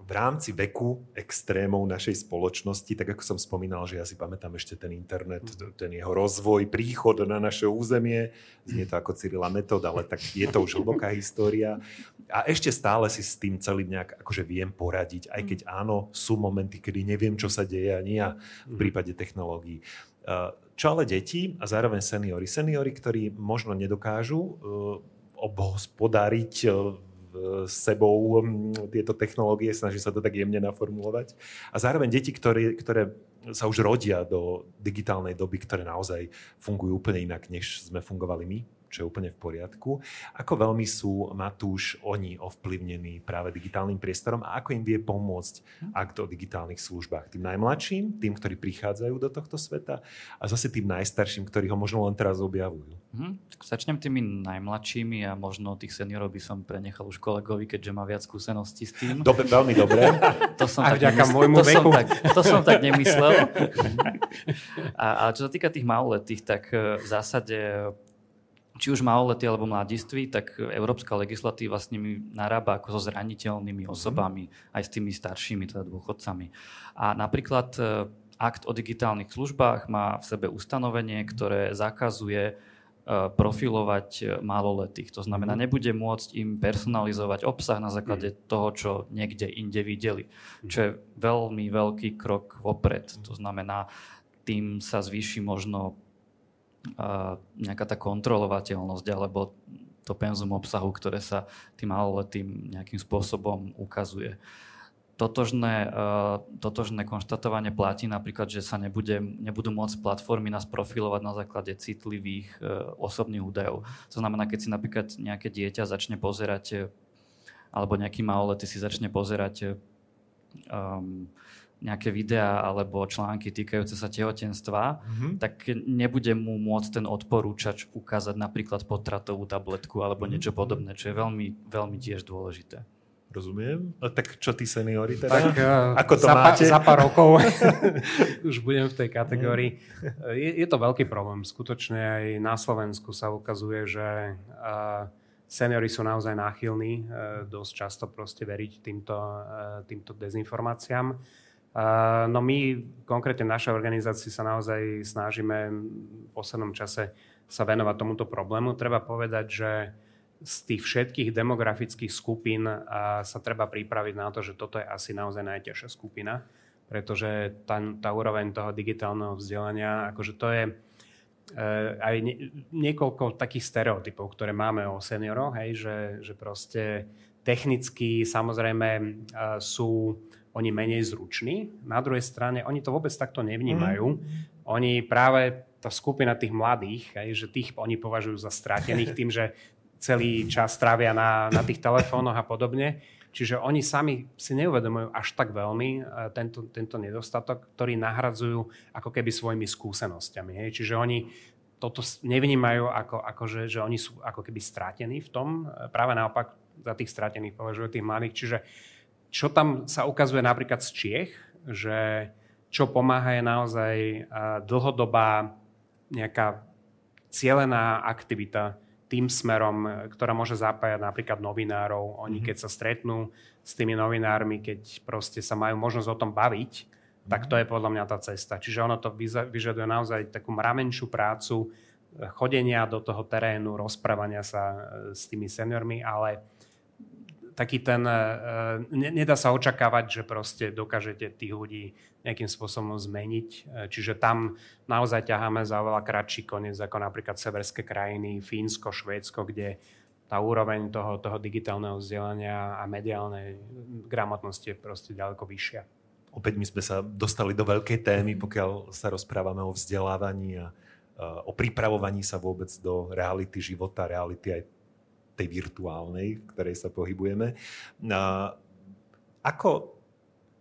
v rámci veku extrémov našej spoločnosti, tak ako som spomínal, že ja si pamätám ešte ten internet, ten jeho rozvoj, príchod na naše územie, znie to ako Cyrila metód, ale tak je to už hlboká história. A ešte stále si s tým celým nejak akože viem poradiť, aj keď áno, sú momenty, kedy neviem, čo sa deje ani ja v prípade technológií. Čo ale deti a zároveň seniory? Seniory, ktorí možno nedokážu obhospodáriť uh, s sebou tieto technológie, snaží sa to tak jemne naformulovať. A zároveň deti, ktoré, ktoré sa už rodia do digitálnej doby, ktoré naozaj fungujú úplne inak, než sme fungovali my čo je úplne v poriadku. Ako veľmi sú, Matúš, oni ovplyvnení práve digitálnym priestorom a ako im vie pomôcť akt o digitálnych službách? Tým najmladším, tým, ktorí prichádzajú do tohto sveta a zase tým najstarším, ktorí ho možno len teraz objavujú. Tak začnem tými najmladšími a možno tých seniorov by som prenechal už kolegovi, keďže má viac skúseností s tým. Dobre, veľmi dobre. to som a tak nemysl- môjmu to veku. Som tak, to som tak nemyslel. a, a čo sa týka tých maloletých, tak e, v zásade či už maloletí alebo mladiství, tak európska legislatíva s nimi narába ako so zraniteľnými mhm. osobami, aj s tými staršími, teda dôchodcami. A napríklad e, akt o digitálnych službách má v sebe ustanovenie, ktoré zakazuje e, profilovať maloletých. To znamená, mhm. nebude môcť im personalizovať obsah na základe mhm. toho, čo niekde inde videli. Čo je veľmi veľký krok vopred. To znamená, tým sa zvýši možno nejaká tá kontrolovateľnosť alebo to penzum obsahu, ktoré sa tým maloletým nejakým spôsobom ukazuje. Totožné, totožné konštatovanie platí napríklad, že sa nebude, nebudú môcť platformy nás profilovať na základe citlivých e, osobných údajov. To znamená, keď si napríklad nejaké dieťa začne pozerať alebo nejaký maloletý si začne pozerať um, nejaké videá alebo články týkajúce sa tehotenstva, mm-hmm. tak nebude mu môcť ten odporúčač ukázať napríklad potratovú tabletku alebo mhm. niečo podobné, čo je veľmi, veľmi tiež dôležité. Rozumiem. A tak čo tí seniori teda? Tak, Ako to za, máte? za pár rokov už budem v tej kategórii. Je, je to veľký problém. Skutočne aj na Slovensku sa ukazuje, že uh, Seniori sú naozaj náchylní e, dosť často proste veriť týmto, e, týmto dezinformáciám. E, no my konkrétne v našej organizácii sa naozaj snažíme v poslednom čase sa venovať tomuto problému. Treba povedať, že z tých všetkých demografických skupín sa treba pripraviť na to, že toto je asi naozaj najťažšia skupina, pretože tá, tá úroveň toho digitálneho vzdelania, akože to je, Eh, aj niekoľko takých stereotypov, ktoré máme o senioroch, hej, že, že proste technicky samozrejme eh, sú oni menej zruční. Na druhej strane oni to vôbec takto nevnímajú. Mm. Oni práve, tá skupina tých mladých, hej, že tých oni považujú za stratených tým, že celý čas trávia na, na tých telefónoch a podobne. Čiže oni sami si neuvedomujú až tak veľmi e, tento, tento nedostatok, ktorý nahradzujú ako keby svojimi skúsenosťami. Hej. Čiže oni toto nevnímajú ako, ako že, že oni sú ako keby strátení v tom. E, práve naopak za tých stratených považujú tých mladých. Čiže čo tam sa ukazuje napríklad z Čiech, že čo pomáha je naozaj e, dlhodobá nejaká cielená aktivita tým smerom, ktorá môže zapájať napríklad novinárov. Oni mm-hmm. keď sa stretnú s tými novinármi, keď proste sa majú možnosť o tom baviť, mm-hmm. tak to je podľa mňa tá cesta. Čiže ono to vyžaduje naozaj takú mramenšiu prácu, chodenia do toho terénu, rozprávania sa e, s tými seniormi, ale taký ten, e, e, nedá sa očakávať, že proste dokážete tých ľudí nejakým spôsobom zmeniť. E, čiže tam naozaj ťaháme za veľa kratší koniec, ako napríklad severské krajiny, Fínsko, Švédsko, kde tá úroveň toho, toho digitálneho vzdelania a mediálnej gramotnosti je proste ďaleko vyššia. Opäť my sme sa dostali do veľkej témy, pokiaľ sa rozprávame o vzdelávaní a o pripravovaní sa vôbec do reality života, reality aj tej virtuálnej, v ktorej sa pohybujeme. Ako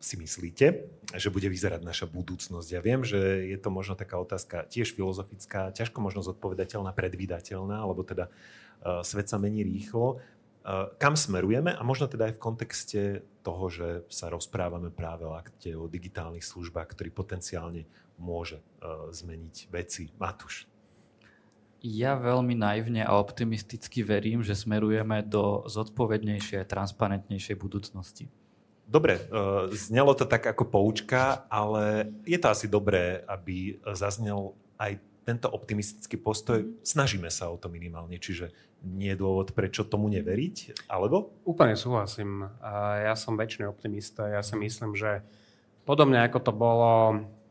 si myslíte, že bude vyzerať naša budúcnosť? Ja viem, že je to možno taká otázka tiež filozofická, ťažko možno zodpovedateľná, predvídateľná, lebo teda uh, svet sa mení rýchlo. Uh, kam smerujeme a možno teda aj v kontexte toho, že sa rozprávame práve o akte o digitálnych službách, ktorý potenciálne môže uh, zmeniť veci. Matúš. Ja veľmi naivne a optimisticky verím, že smerujeme do zodpovednejšej a transparentnejšej budúcnosti. Dobre, e, znelo to tak ako poučka, ale je to asi dobré, aby zaznel aj tento optimistický postoj. Mhm. Snažíme sa o to minimálne, čiže nie je dôvod, prečo tomu neveriť, alebo? Úplne súhlasím. Ja som väčšiný optimista. Ja si myslím, že podobne ako to bolo,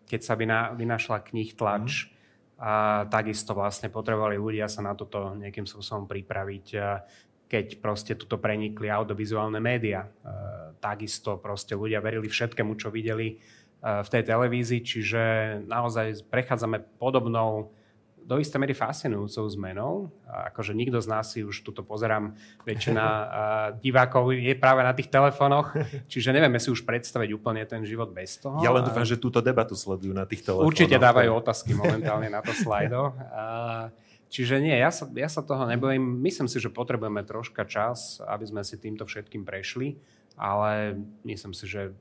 keď sa vynašla knih tlač, mm a takisto vlastne potrebovali ľudia sa na toto nejakým spôsobom pripraviť, keď proste tuto prenikli audiovizuálne médiá. Takisto proste ľudia verili všetkému, čo videli v tej televízii, čiže naozaj prechádzame podobnou do istej miery fascinujúcou zmenou. Akože nikto z nás si už tuto pozerám, väčšina divákov je práve na tých telefónoch, čiže nevieme si už predstaviť úplne ten život bez toho. Ja len dúfam, že túto debatu sledujú na tých telefónoch. Určite dávajú otázky momentálne na to slajdo. Čiže nie, ja sa, ja sa toho nebojím. Myslím si, že potrebujeme troška čas, aby sme si týmto všetkým prešli, ale myslím si, že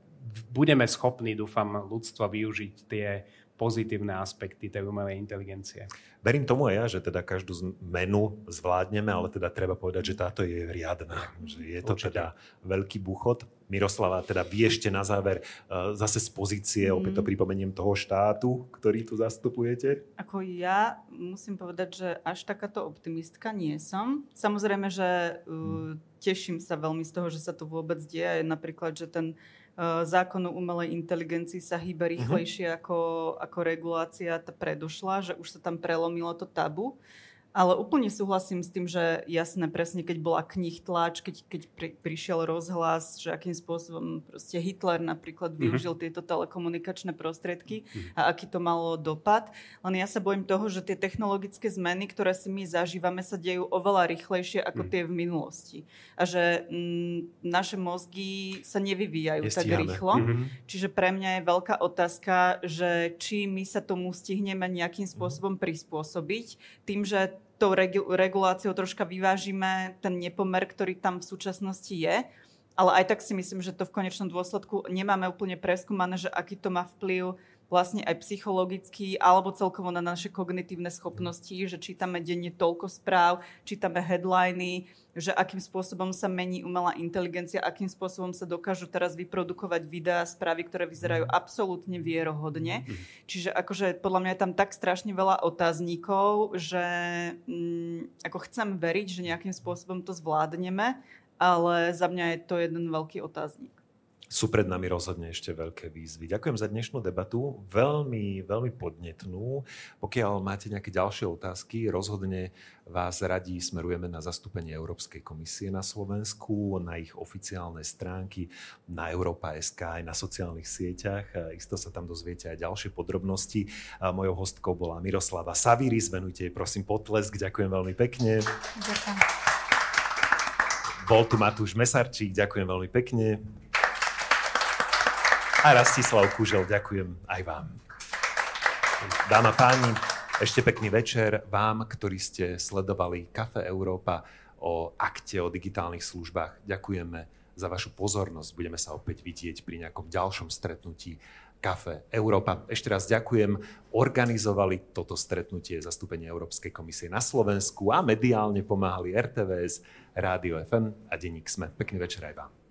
budeme schopní, dúfam, ľudstvo využiť tie pozitívne aspekty tej umelej inteligencie. Verím tomu aj ja, že teda každú zmenu zvládneme, ale teda treba povedať, že táto je riadna. Že je to Určite. teda veľký buchod. Miroslava, teda vy ešte na záver uh, zase z pozície, mm. opäť to pripomeniem toho štátu, ktorý tu zastupujete. Ako ja musím povedať, že až takáto optimistka nie som. Samozrejme, že uh, teším sa veľmi z toho, že sa to vôbec deje. Napríklad, že ten Eh, zákon o umelej inteligencii sa hýbe mhm. rýchlejšie uh-huh. ako, ako regulácia predošla, že už sa tam prelomilo to tabu. Ale úplne súhlasím s tým, že jasné, presne keď bola knih tlač, keď, keď pri, prišiel rozhlas, že akým spôsobom proste Hitler napríklad mm-hmm. využil tieto telekomunikačné prostriedky mm-hmm. a aký to malo dopad. Len ja sa bojím toho, že tie technologické zmeny, ktoré si my zažívame, sa dejú oveľa rýchlejšie ako mm-hmm. tie v minulosti. A že mm, naše mozgy sa nevyvíjajú tak rýchlo. Mm-hmm. Čiže pre mňa je veľká otázka, že či my sa tomu stihneme nejakým spôsobom prispôsobiť tým, že tou reguláciou troška vyvážime ten nepomer, ktorý tam v súčasnosti je. Ale aj tak si myslím, že to v konečnom dôsledku nemáme úplne preskúmané, že aký to má vplyv vlastne aj psychologicky alebo celkovo na naše kognitívne schopnosti, že čítame denne toľko správ, čítame headliny, že akým spôsobom sa mení umelá inteligencia, akým spôsobom sa dokážu teraz vyprodukovať videá, správy, ktoré vyzerajú absolútne vierohodne. Čiže akože podľa mňa je tam tak strašne veľa otáznikov, že mm, ako chcem veriť, že nejakým spôsobom to zvládneme, ale za mňa je to jeden veľký otáznik sú pred nami rozhodne ešte veľké výzvy. Ďakujem za dnešnú debatu, veľmi, veľmi podnetnú. Pokiaľ máte nejaké ďalšie otázky, rozhodne vás radí smerujeme na zastúpenie Európskej komisie na Slovensku, na ich oficiálne stránky, na Európa.sk aj na sociálnych sieťach. Isto sa tam dozviete aj ďalšie podrobnosti. Mojou hostkou bola Miroslava Saviris, venujte jej prosím potlesk, ďakujem veľmi pekne. Ďakujem. Bol tu Matúš Mesarčík, ďakujem veľmi pekne. A Rastislav Kužel, ďakujem aj vám. Dáma páni, ešte pekný večer vám, ktorí ste sledovali Kafe Európa o akte o digitálnych službách. Ďakujeme za vašu pozornosť. Budeme sa opäť vidieť pri nejakom ďalšom stretnutí Kafe Európa. Ešte raz ďakujem. Organizovali toto stretnutie zastúpenie Európskej komisie na Slovensku a mediálne pomáhali RTVS, Rádio FM a Denník Sme. Pekný večer aj vám.